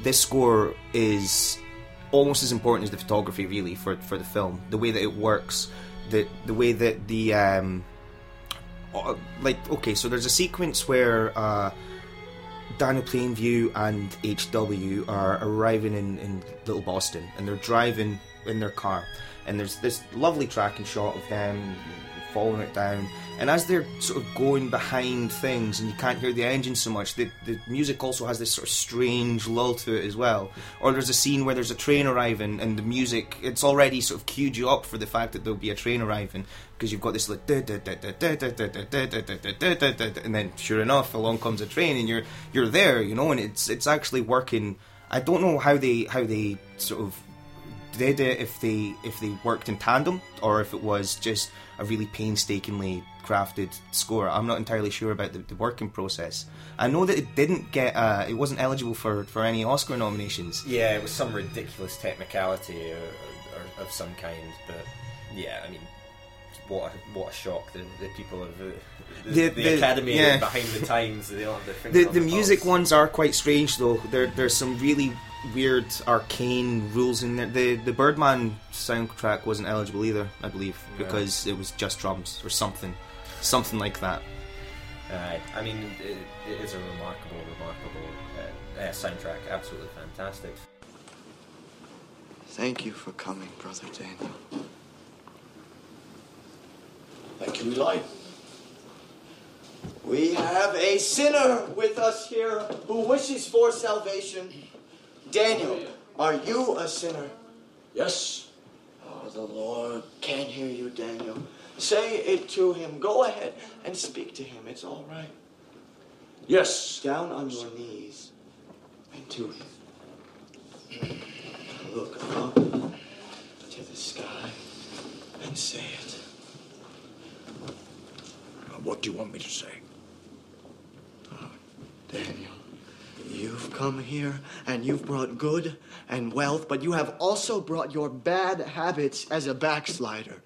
this score is almost as important as the photography really for, for the film. The way that it works, the the way that the um uh, like okay, so there's a sequence where uh Daniel Plainview and HW are arriving in, in Little Boston and they're driving in their car. And there's this lovely tracking shot of them following it down and as they're sort of going behind things and you can't hear the engine so much, the, the music also has this sort of strange lull to it as well. Or there's a scene where there's a train arriving and the music, it's already sort of queued you up for the fact that there'll be a train arriving because you've got this like and then sure enough along comes a train and you're you're there you know and it's it's actually working i don't know how they how they sort of did it if they if they worked in tandem or if it was just a really painstakingly crafted score. I'm not entirely sure about the, the working process. I know that it didn't get, uh, it wasn't eligible for, for any Oscar nominations. Yeah, it was some ridiculous technicality or, or, of some kind, but yeah, I mean, what a, what a shock the, the people of the, the, The- the the- Academy yeah. behind the times they don't have their The the the music ones are quite strange though. There there's some really weird arcane rules in there. The the Birdman soundtrack wasn't eligible either, I believe, Yeah. because it was just drums or something, something like that. Aye, I mean, it, it is a remarkable, remarkable uh, uh, soundtrack. Absolutely fantastic. Thank you for coming, Brother Daniel. Thank you, Eli. We have a sinner with us here who wishes for salvation. Daniel, are you a sinner? Yes. Oh, the Lord can hear you, Daniel. Say it to him. Go ahead and speak to him. It's all right. Yes. Down on your knees and to him. Look up to the sky and say it. Uh, what do you want me to say? Ah, Daniel, you've come here and you've brought good and wealth, but you have also brought your bad habits as a backslider.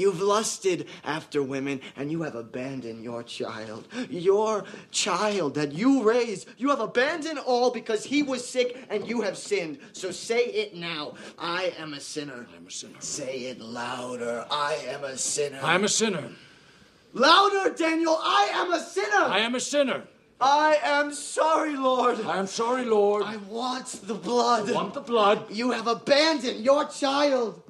You've lusted after women and you have abandoned your child. Your child that you raised, you have abandoned all because he was sick and you have sinned. So say it now. I am a sinner. I am a sinner. Say it louder. I am a sinner. I am a sinner. Louder, Daniel. I am a sinner. I am a sinner. I am sorry, Lord. I am sorry, Lord. I want the blood. I want the blood. You have abandoned your child.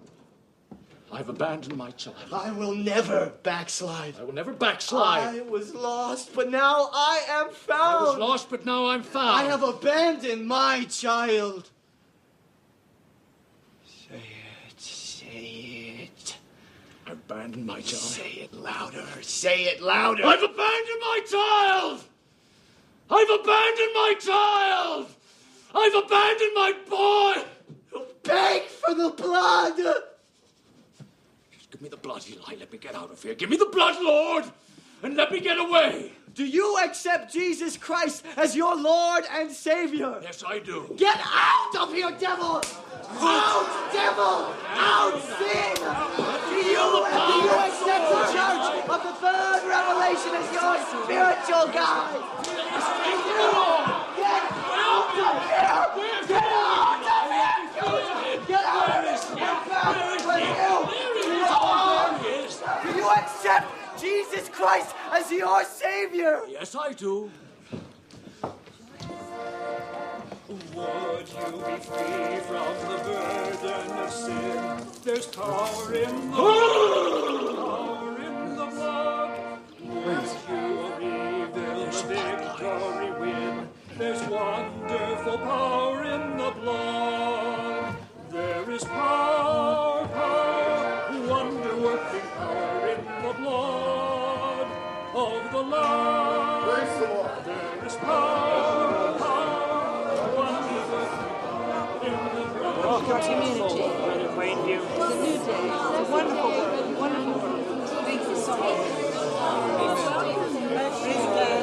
I've abandoned my child. I will never backslide. I will never backslide. I was lost, but now I am found. I was lost, but now I'm found. I have abandoned my child. Say it, say it. I've abandoned my child. Say it louder. Say it louder. I've abandoned my child. I've abandoned my child. I've abandoned my boy. Beg for the blood. Give me the blood, Eli. Let me get out of here. Give me the blood, Lord, and let me get away. Do you accept Jesus Christ as your Lord and Savior? Yes, I do. Get out of here, devil! Out, devil! Out, sin! Do you, do you accept the church of the third revelation as your spiritual guide? Do you? Get out of here! Get out of here! Get out of this! Get back with you! Lord! Do you accept Jesus Christ as your Savior? Yes, I do. Would you be free from the burden of sin? There's power in the power in the blood. Once you believe, will the victory win? There's wonderful power in the blood. There is power, power, blood. Welcome community. Thank you. It's a new day. It's a wonderful world. Wonderful world. Thank you so much. Praise God.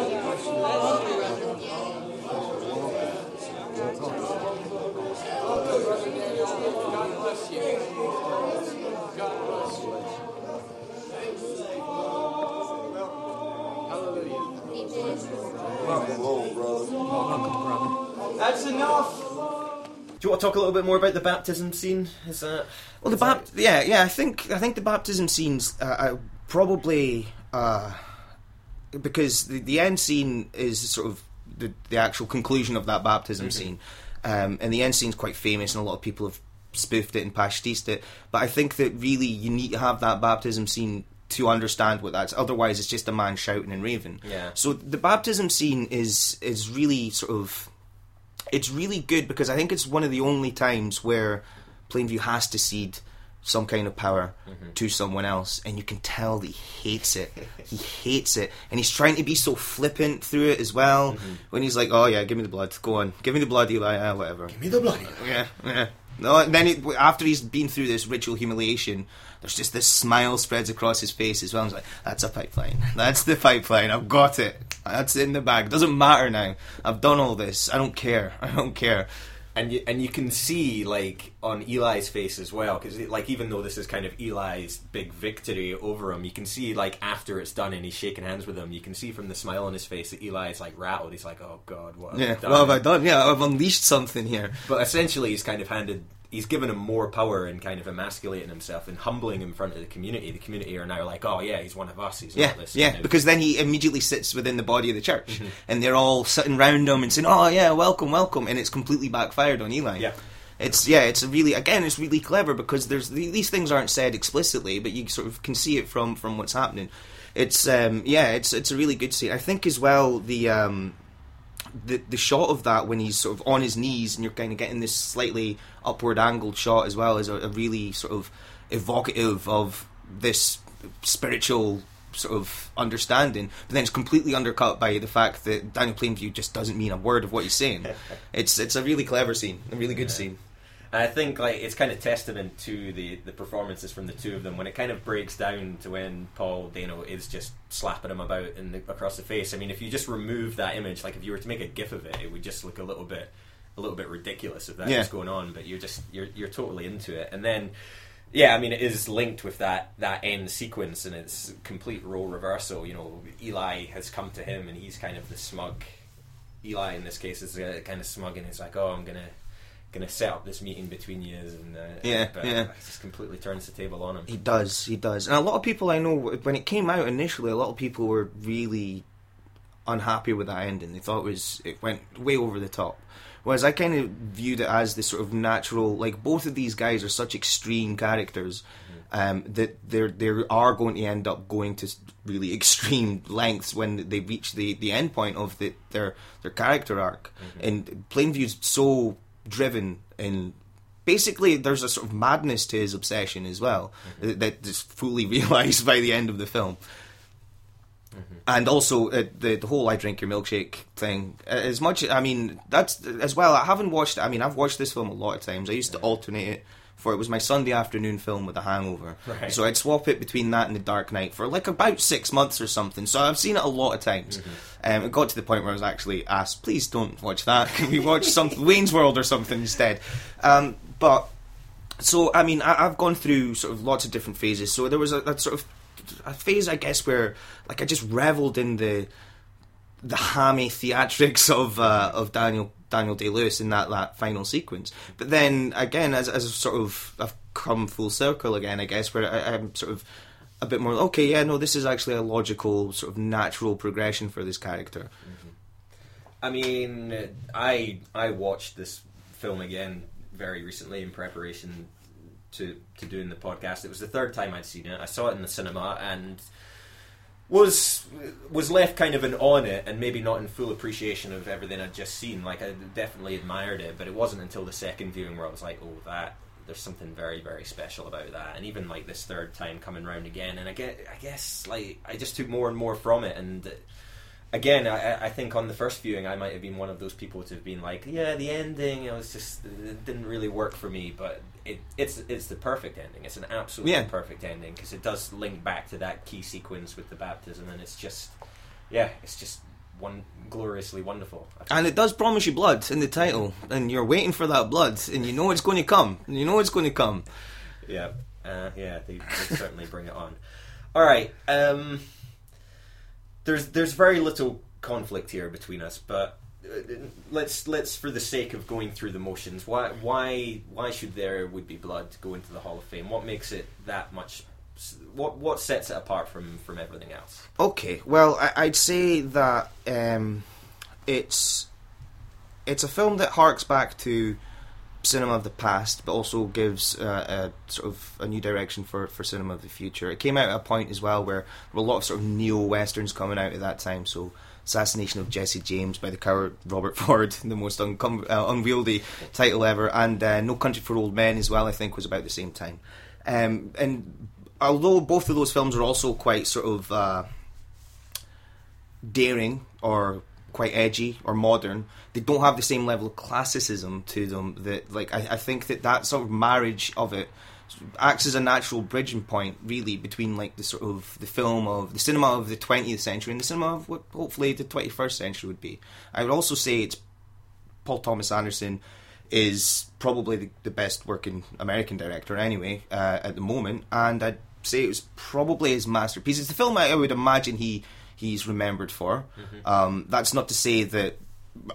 That's enough. Do you want to talk a little bit more about the baptism scene? Is that Well, the bap- yeah, yeah. I think I think the baptism scenes uh, uh, probably uh, because the, the end scene is sort of the, the actual conclusion of that baptism scene, um, and the end scene's quite famous, and a lot of people have spoofed it and pasticed it. But I think that really you need to have that baptism scene to understand what that's. Otherwise, it's just a man shouting and raving. Yeah. So the baptism scene is is really sort of it's really good because I think it's one of the only times where Plainview has to cede some kind of power mm-hmm. to someone else, and you can tell that he hates it. he hates it, and he's trying to be so flippant through it as well. Mm-hmm. When he's like, "Oh yeah, give me the blood. Go on, give me the blood, Eli. Yeah, whatever. Give me the blood. Yeah, yeah. No, and then he, after he's been through this ritual humiliation, there's just this smile spreads across his face as well. He's like, "That's a pipeline. That's the pipeline. I've got it. That's in the bag. Doesn't matter now. I've done all this. I don't care. I don't care." and you, and you can see like on Eli's face as well because like even though this is kind of Eli's big victory over him, you can see like after it's done and he's shaking hands with him, you can see from the smile on his face that Eli is like rattled. He's like, "Oh God, what have I done?" what have I done? Yeah, I've unleashed something here. But essentially, he's kind of handed. He's given him more power and kind of emasculating himself and humbling him in front of the community. The community are now like, "Oh yeah, he's one of us. He's Yeah, not this." yeah, kind of- because then he immediately sits within the body of the church, Mhm. and they're all sitting round him and saying, "Oh yeah, welcome, welcome," and it's completely backfired on Eli. Yeah. It's yeah, it's really again, it's really clever because there's these things aren't said explicitly, but you sort of can see it from from what's happening. It's um yeah, it's it's a really good scene. I think as well the um the the shot of that when he's sort of on his knees and you're kind of getting this slightly upward angled shot as well is a, a really sort of evocative of this spiritual sort of understanding, but then it's completely undercut by the fact that Daniel Plainview just doesn't mean a word of what he's saying. it's it's a really clever scene, a really good scene. And I think like it's kind of testament to the the performances from the two of them when it kind of breaks down to when Paul Dano is just slapping him about in the, across the face. I mean, if you just remove that image, like if you were to make a gif of it, it would just look a little bit a little bit ridiculous if that Yeah. was going on. But you're just you're you're totally into it, and then. Yeah, I mean, it is linked with that, that end sequence, and it's complete role reversal. You know, Eli has come to him, and he's kind of the smug. Eli, in this case, is uh, kind of smug, and he's like, "Oh, I'm gonna, gonna set up this meeting between you," and uh, Yeah, but yeah. just completely turns the table on him. He does, he does, and a lot of people I know when it came out initially, a lot of people were really unhappy with that ending. They thought it was it went way over the top. Whereas I kind of viewed it as this sort of natural, like both of these guys are such extreme characters um, that they're they are going to end up going to really extreme lengths when they reach the, the end point of the, their their character arc. And Plainview's so driven in basically there's a sort of madness to his obsession as well that, that is fully realized by the end of the film. And also uh, the the whole "I drink your milkshake" thing. Uh, As much, I mean, that's as well. I haven't watched. I mean, I've watched this film a lot of times. I used to alternate it for it was my Sunday afternoon film with The Hangover. Right. So I'd swap it between that and The Dark Knight for like about six months or something. So I've seen it a lot of times. Um, it got to the point where I was actually asked, "Please don't watch that. Can we watch some Wayne's World or something instead?" Um, but so I mean, I, I've gone through sort of lots of different phases. So there was a, a sort of a phase, I guess, where like I just revelled in the the hammy theatrics of uh, of Daniel Daniel Day Lewis in that that final sequence. But then again, as as sort of I've come full circle again, I guess, where I, I'm sort of a bit more okay. Yeah, no, this is actually a logical sort of natural progression for this character. Mm-hmm. I mean, I I watched this film again very recently in preparation to to doing the podcast. It was the third time I'd seen it. I saw it in the cinema and was was left kind of an on it and maybe not in full appreciation of everything I'd just seen. Like I definitely admired it, but it wasn't until the second viewing where I was like, "Oh, that there's something very very special about that." And even like this third time coming round again, and I get I guess like I just took more and more from it and again, I, I think on the first viewing, I might have been one of those people to have been like, "Yeah, the ending, it was just it didn't really work for me." But it, it's it's the perfect ending. It's an absolutely Yeah. perfect ending because it does link back to that key sequence with the baptism, and it's just, yeah, it's just one gloriously wonderful. And it does promise you blood in the title, and you're waiting for that blood, and you know it's going to come. You know it's going to come. Yeah, uh, yeah, they, they certainly bring it on. All right, um, there's there's very little conflict here between us, but uh, let's let's for the sake of going through the motions, why why why should there would be blood go into the Hall of Fame? What makes it that much? What what sets it apart from from everything else? Okay, well, I, I'd say that um, it's it's a film that harks back to cinema of the past, but also gives uh, a sort of a new direction for, for cinema of the future. It came out at a point as well where there were a lot of sort of neo westerns coming out at that time. So, Assassination of Jesse James by the coward Robert Ford, the most uncom- uh, unwieldy title ever, and uh, No Country for Old Men as well. I think was about the same time. Um, and although both of those films are also quite sort of uh, daring or quite edgy or modern. They don't have the same level of classicism to them. That like I, I think that that sort of marriage of it acts as a natural bridging point, really, between like the sort of the film of the cinema of the 20th century and the cinema of what hopefully the 21st century would be. I would also say it's Paul Thomas Anderson is probably the, the best working American director anyway uh, at the moment, and I'd say it was probably his masterpiece. It's the film I, I would imagine he he's remembered for. Mhm. Um, that's not to say that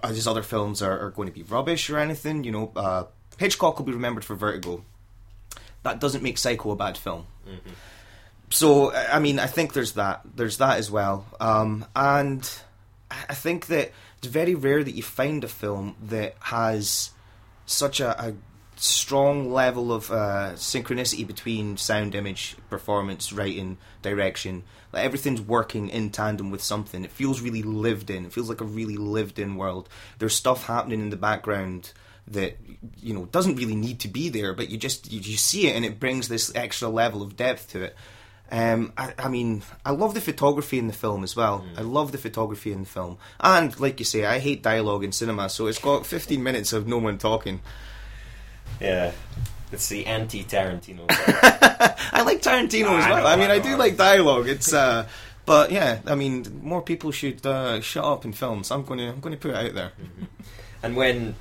his other films are, are going to be rubbish or anything. You know, uh, Hitchcock will be remembered for Vertigo. That doesn't make Psycho a bad film. So I mean, I think there's that. There's that as well. Um, and I I think that it's very rare that you find a film that has such a, a strong level of uh, synchronicity between sound, image, performance, writing, direction. Like everything's working in tandem with something. It feels really lived in. It feels like a really lived in world. There's stuff happening in the background that you know doesn't really need to be there, but you just you, you see it and it brings this extra level of depth to it. Um, I, I mean, I love the photography in the film as well. I love the photography in the film, and like you say, I hate dialogue in cinema, so it's got 15 minutes of no one talking. Yeah, it's the anti-Tarantino. I like Tarantino as well. know, I mean, I I, do like dialogue. It's, uh, but yeah, I mean, more people should uh, shut up in films. I'm going to, I'm going to put it out there. and when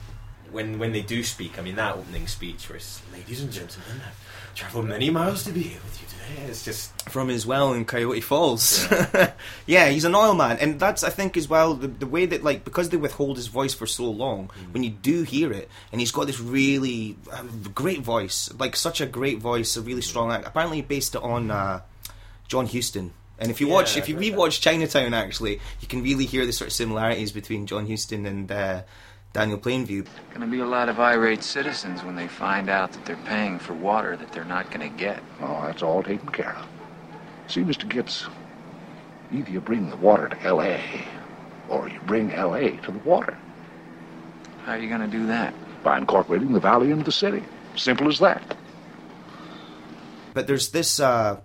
when when they do speak, I mean that opening speech where it's, ladies and gentlemen, I've travelled many miles to be here with you today. It's just from his well in Coyote Falls. Yeah. he's an oil man, and that's I think as well the, the way that like because they withhold his voice for so long, when you do hear it, and he's got this really uh, great voice, like such a great voice, a really strong act. Apparently, he based it on uh, John Huston. And if you Yeah, watch, if you heard that. rewatch Chinatown, actually, you can really hear the sort of similarities between John Huston and uh, Daniel Plainview. Going to be a lot of irate citizens when they find out that they're paying for water that they're not going to get. Oh, that's all taken care of. See, Mr. Gittes, either you bring the water to L.A. or you bring L.A. to the water. How are you going to do that? By incorporating the valley into the city. Simple as that. but there's this uh,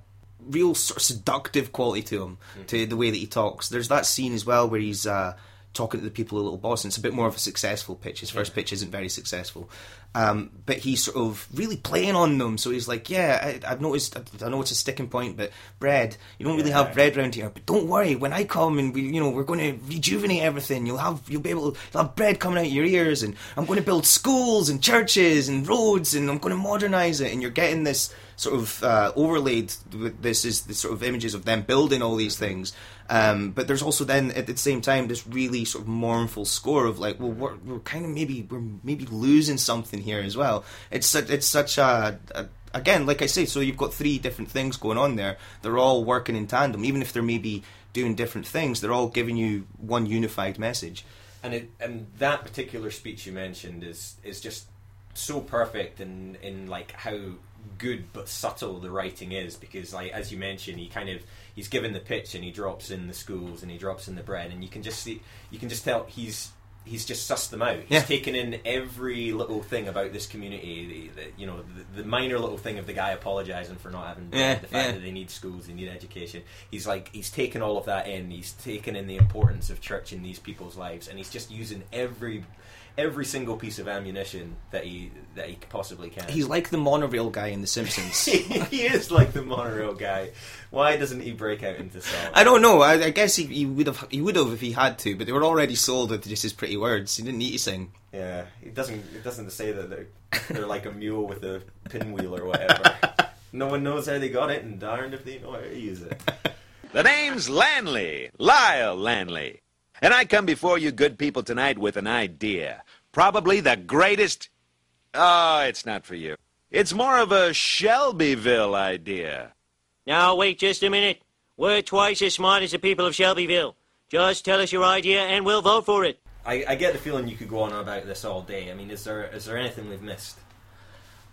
real sort of seductive quality to him, to the way that he talks. There's that scene as well where he's uh, talking to the people at Little Boston. It's a bit more of a successful pitch. His first pitch isn't very successful, um, but he's sort of really playing on them. So he's like, "Yeah, I, I've noticed. I, I know it's a sticking point, but bread. You don't really have bread around here. But don't worry. When I come and we, you know, we're going to rejuvenate everything. You'll have, you'll be able to you'll have bread coming out of your ears, and I'm going to build schools and churches and roads, and I'm going to modernize it. And you're getting this." sort of uh, overlaid with this is the sort of images of them building all these things. Um, but there's also then at the same time this really sort of mournful score of like, well, we're, we're kind of maybe we're maybe losing something here as well. It's such it's such a, a again, like I say, so you've got three different things going on there. They're all working in tandem, even if they're maybe doing different things. They're all giving you one unified message. and it and that particular speech you mentioned is is just so perfect in in like how good but subtle the writing is because like as you mentioned he kind of he's given the pitch and he drops in the schools and he drops in the bread and you can just see you can just tell he's he's just sussed them out he's Yeah. taken in every little thing about this community the, the, you know the, the minor little thing of the guy apologizing for not having Yeah, the fact yeah. that they need schools they need education he's like he's taken all of that in he's taken in the importance of church in these people's lives and he's just using every every single piece of ammunition that he that he possibly can He's like the monorail guy in The Simpsons. he is like the monorail guy why doesn't he break out into song I don't know. I, I guess he, he would have he would have if he had to, but they were already sold with just his pretty words. He didn't need to sing. yeah it doesn't it doesn't say that they're, they're like a mule with a pinwheel or whatever no one knows how they got it and darned if they know how to use it The name's Lanley, Lyle Lanley. And I come before you good people tonight with an idea. Probably the greatest. Oh, it's not for you. It's more of a Shelbyville idea. Now, wait just a minute. We're twice as smart as the people of Shelbyville. Just tell us your idea and we'll vote for it. I, I get the feeling you could go on about this all day I mean is there is there anything we've missed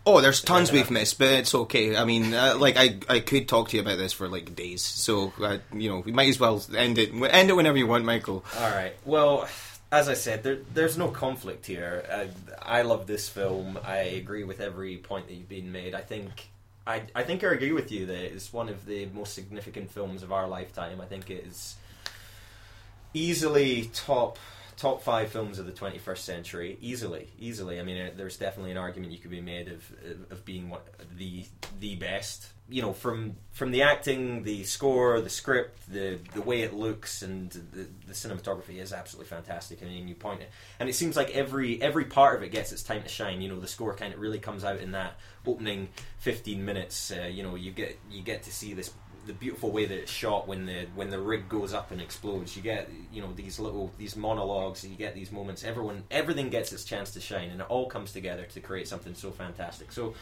Oh, there's tons we've missed, but it's okay. I mean, uh, like I, I could talk to you about this for like days. So uh, you know, we might as well end it. End it whenever you want, Michael. All right. Well, as I said, there, there's no conflict here. I, I love this film. I agree with every point that you've been made. I think. I, I think I agree with you that it's one of the most significant films of our lifetime. I think it is easily top top five films of the 21st century. Easily, easily. I mean, there's definitely an argument you could be made of of being one, the the best. You know, from from the acting, the score, the script, the the way it looks, and the, the cinematography is absolutely fantastic. I mean, you point it, and it seems like every every part of it gets its time to shine. You know, the score kind of really comes out in that opening 15 minutes. Uh, you know, you get you get to see this the beautiful way that it's shot when the when the rig goes up and explodes. You get you know these little these monologues. You get these moments. Everyone everything gets its chance to shine, and it all comes together to create something so fantastic. So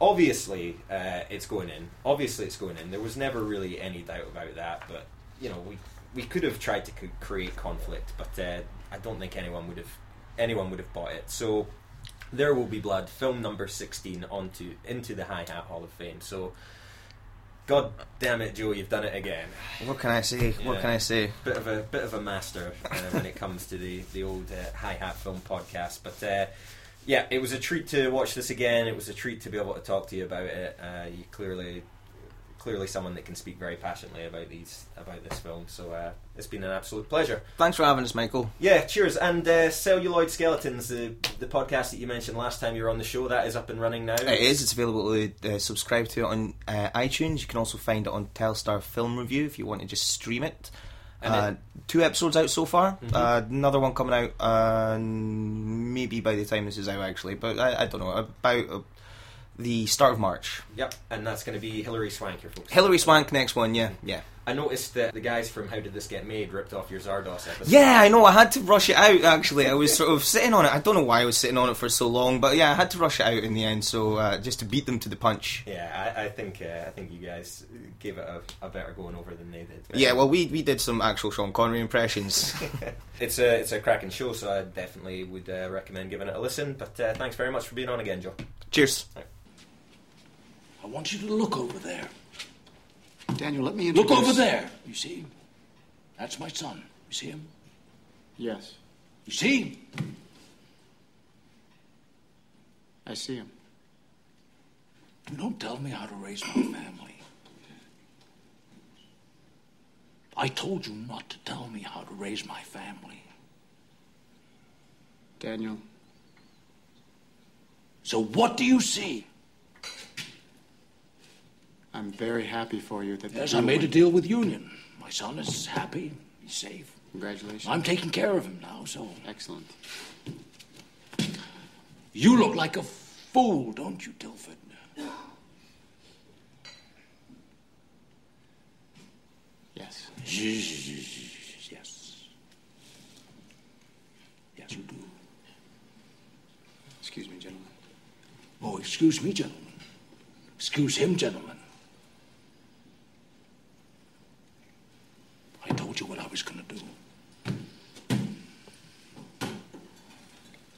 obviously uh, it's going in. Obviously it's going in. There was never really any doubt about that. But you know we we could have tried to create conflict, but uh, I don't think anyone would have anyone would have bought it. So there will be blood. Film number sixteen onto into the High Hat Hall of Fame. So. God damn it, Joe! You've done it again. What can I say? What Yeah. can I say? Bit of a bit of a master uh, when it comes to the the old uh, high hat film podcast, but uh, yeah, it was a treat to watch this again. It was a treat to be able to talk to you about it. Uh, you clearly clearly someone that can speak very passionately about these about this film. So uh, it's been an absolute pleasure. Thanks for having us, Michael. Yeah, cheers. And uh, Celluloid Skeletons, the the podcast that you mentioned last time you were on the show, that is up and running now. It is. It's available to uh, subscribe to it on uh, iTunes. You can also find it on Telstar Film Review if you want to just stream it. Uh, two episodes out so far. Mhm. Uh, another one coming out uh, maybe by the time this is out, actually. But I, I don't know about uh, the start of March. Yep, and that's going to be Hilary Swank, your folks. Hilary Swank next one. Yeah, yeah. I noticed that the guys from How Did This Get Made ripped off your Zardoz episode. Yeah, I know. I had to rush it out. Actually, I was sort of sitting on it. I don't know why I was sitting on it for so long, but yeah, I had to rush it out in the end. So uh, just to beat them to the punch. Yeah, I, I think uh, I think you guys gave it a, a better going over than they did. But- Yeah, well, we we did some actual Sean Connery impressions. it's a it's a cracking show, so I definitely would uh, recommend giving it a listen. But uh, thanks very much for being on again, Joe. Cheers. I want you to look over there. Daniel, let me in Look over there. You see? That's my son. You see him? Yes, You see? I see him. Don't tell me how to raise my family. I told you not to tell me how to raise my family. Daniel, So what do you see? I'm very happy for you that... Yes, I made a deal with Union. My son is happy. He's safe. Congratulations. I'm taking care of him now, so. Excellent. You look like a fool, don't you, Tilford? Yes. Yes. Yes, you do. Excuse me, gentlemen. Oh, excuse me, gentlemen. Excuse him, gentlemen. I told you what I was going to do.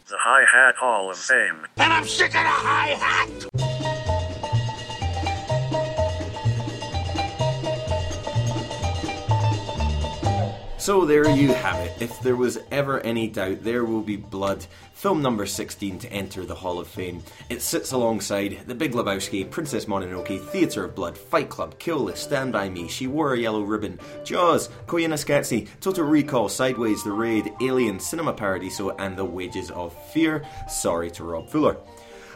The High Hat Hall of Fame. And I'm sick of the high hat! So there you have it. If there was ever any doubt, there will be blood. Film number 16 to enter the Hall of Fame. It sits alongside The Big Lebowski, Princess Mononoke, Theatre of Blood, Fight Club, Kill List, Stand By Me, She Wore a Yellow Ribbon, Jaws, Koyaanisqatsi, Total Recall, Sideways, The Raid, Alien, Cinema Paradiso, and The Wages of Fear. Sorry to Rob Fuller.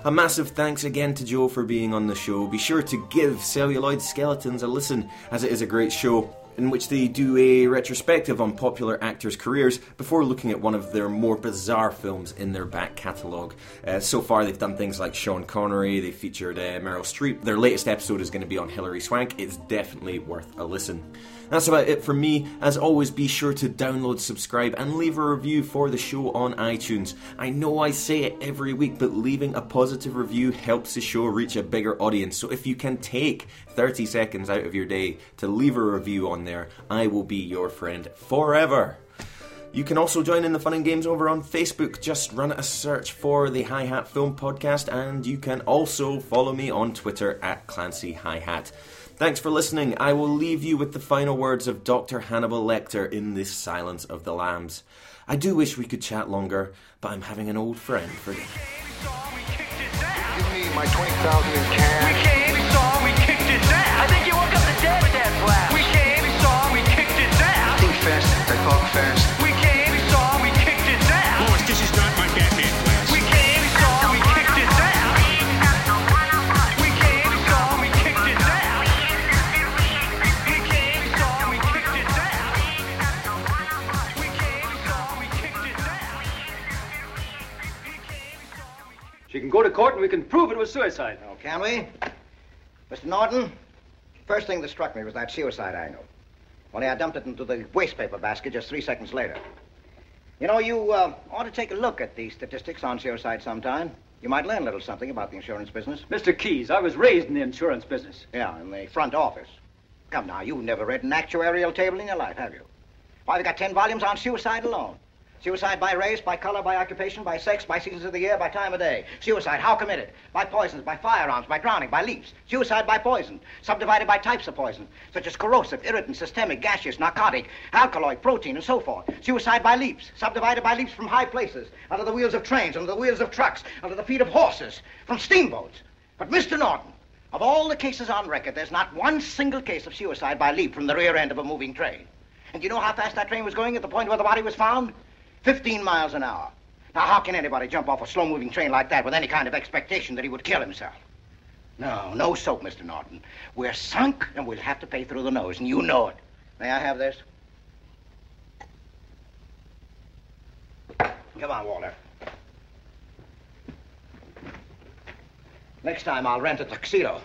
A massive thanks again to Joe for being on the show. Be sure to give Celluloid Skeletons a listen, as it is a great show in which they do a retrospective on popular actors' careers before looking at one of their more bizarre films in their back catalogue. Uh, so far, they've done things like Sean Connery, they featured uh, Meryl Streep. Their latest episode is going to be on Hilary Swank. It's definitely worth a listen. That's about it for me. As always, be sure to download, subscribe, and leave a review for the show on iTunes. I know I say it every week, but leaving a positive review helps the show reach a bigger audience. So if you can take 30 seconds out of your day to leave a review on there, I will be your friend forever. You can also join in the fun and games over on Facebook. Just run a search for the High Hat Film Podcast, and you can also follow me on Twitter at Clancy High Hat. Thanks for listening. I will leave you with the final words of Dr. Hannibal Lecter in this Silence of the Lambs. I do wish we could chat longer, but I'm having an old friend for dinner. Give me my 20,000 in cash. We came, we saw, we kicked his ass. I think you woke up the dead with that blast. We came, we saw, we kicked his ass. Think fast, go to court and we can prove it was suicide. Oh, can we? Mr. Norton, first thing that struck me was that suicide angle. Only I dumped it into the wastepaper basket just three seconds later. You know, you uh, ought to take a look at the statistics on suicide sometime. You might learn a little something about the insurance business. Mr. Keyes, I was raised in the insurance business. Yeah, in the front office. Come now, you've never read an actuarial table in your life, have you? Why, we've got ten volumes on suicide alone. Suicide by race, by color, by occupation, by sex, by seasons of the year, by time of day. Suicide, how committed? By poisons, by firearms, by drowning, by leaps. Suicide by poison, subdivided by types of poison, such as corrosive, irritant, systemic, gaseous, narcotic, alkaloid, protein, and so forth. Suicide by leaps, subdivided by leaps from high places, under the wheels of trains, under the wheels of trucks, under the feet of horses, from steamboats. But, Mr. Norton, of all the cases on record, there's not one single case of suicide by leap from the rear end of a moving train. And you know how fast that train was going at the point where the body was found? 15 miles an hour. Now, how can anybody jump off a slow-moving train like that with any kind of expectation that he would kill himself? No, no soap, Mr. Norton. We're sunk, and we'll have to pay through the nose, and you know it. May I have this? Come on, Walter. Next time I'll rent a tuxedo.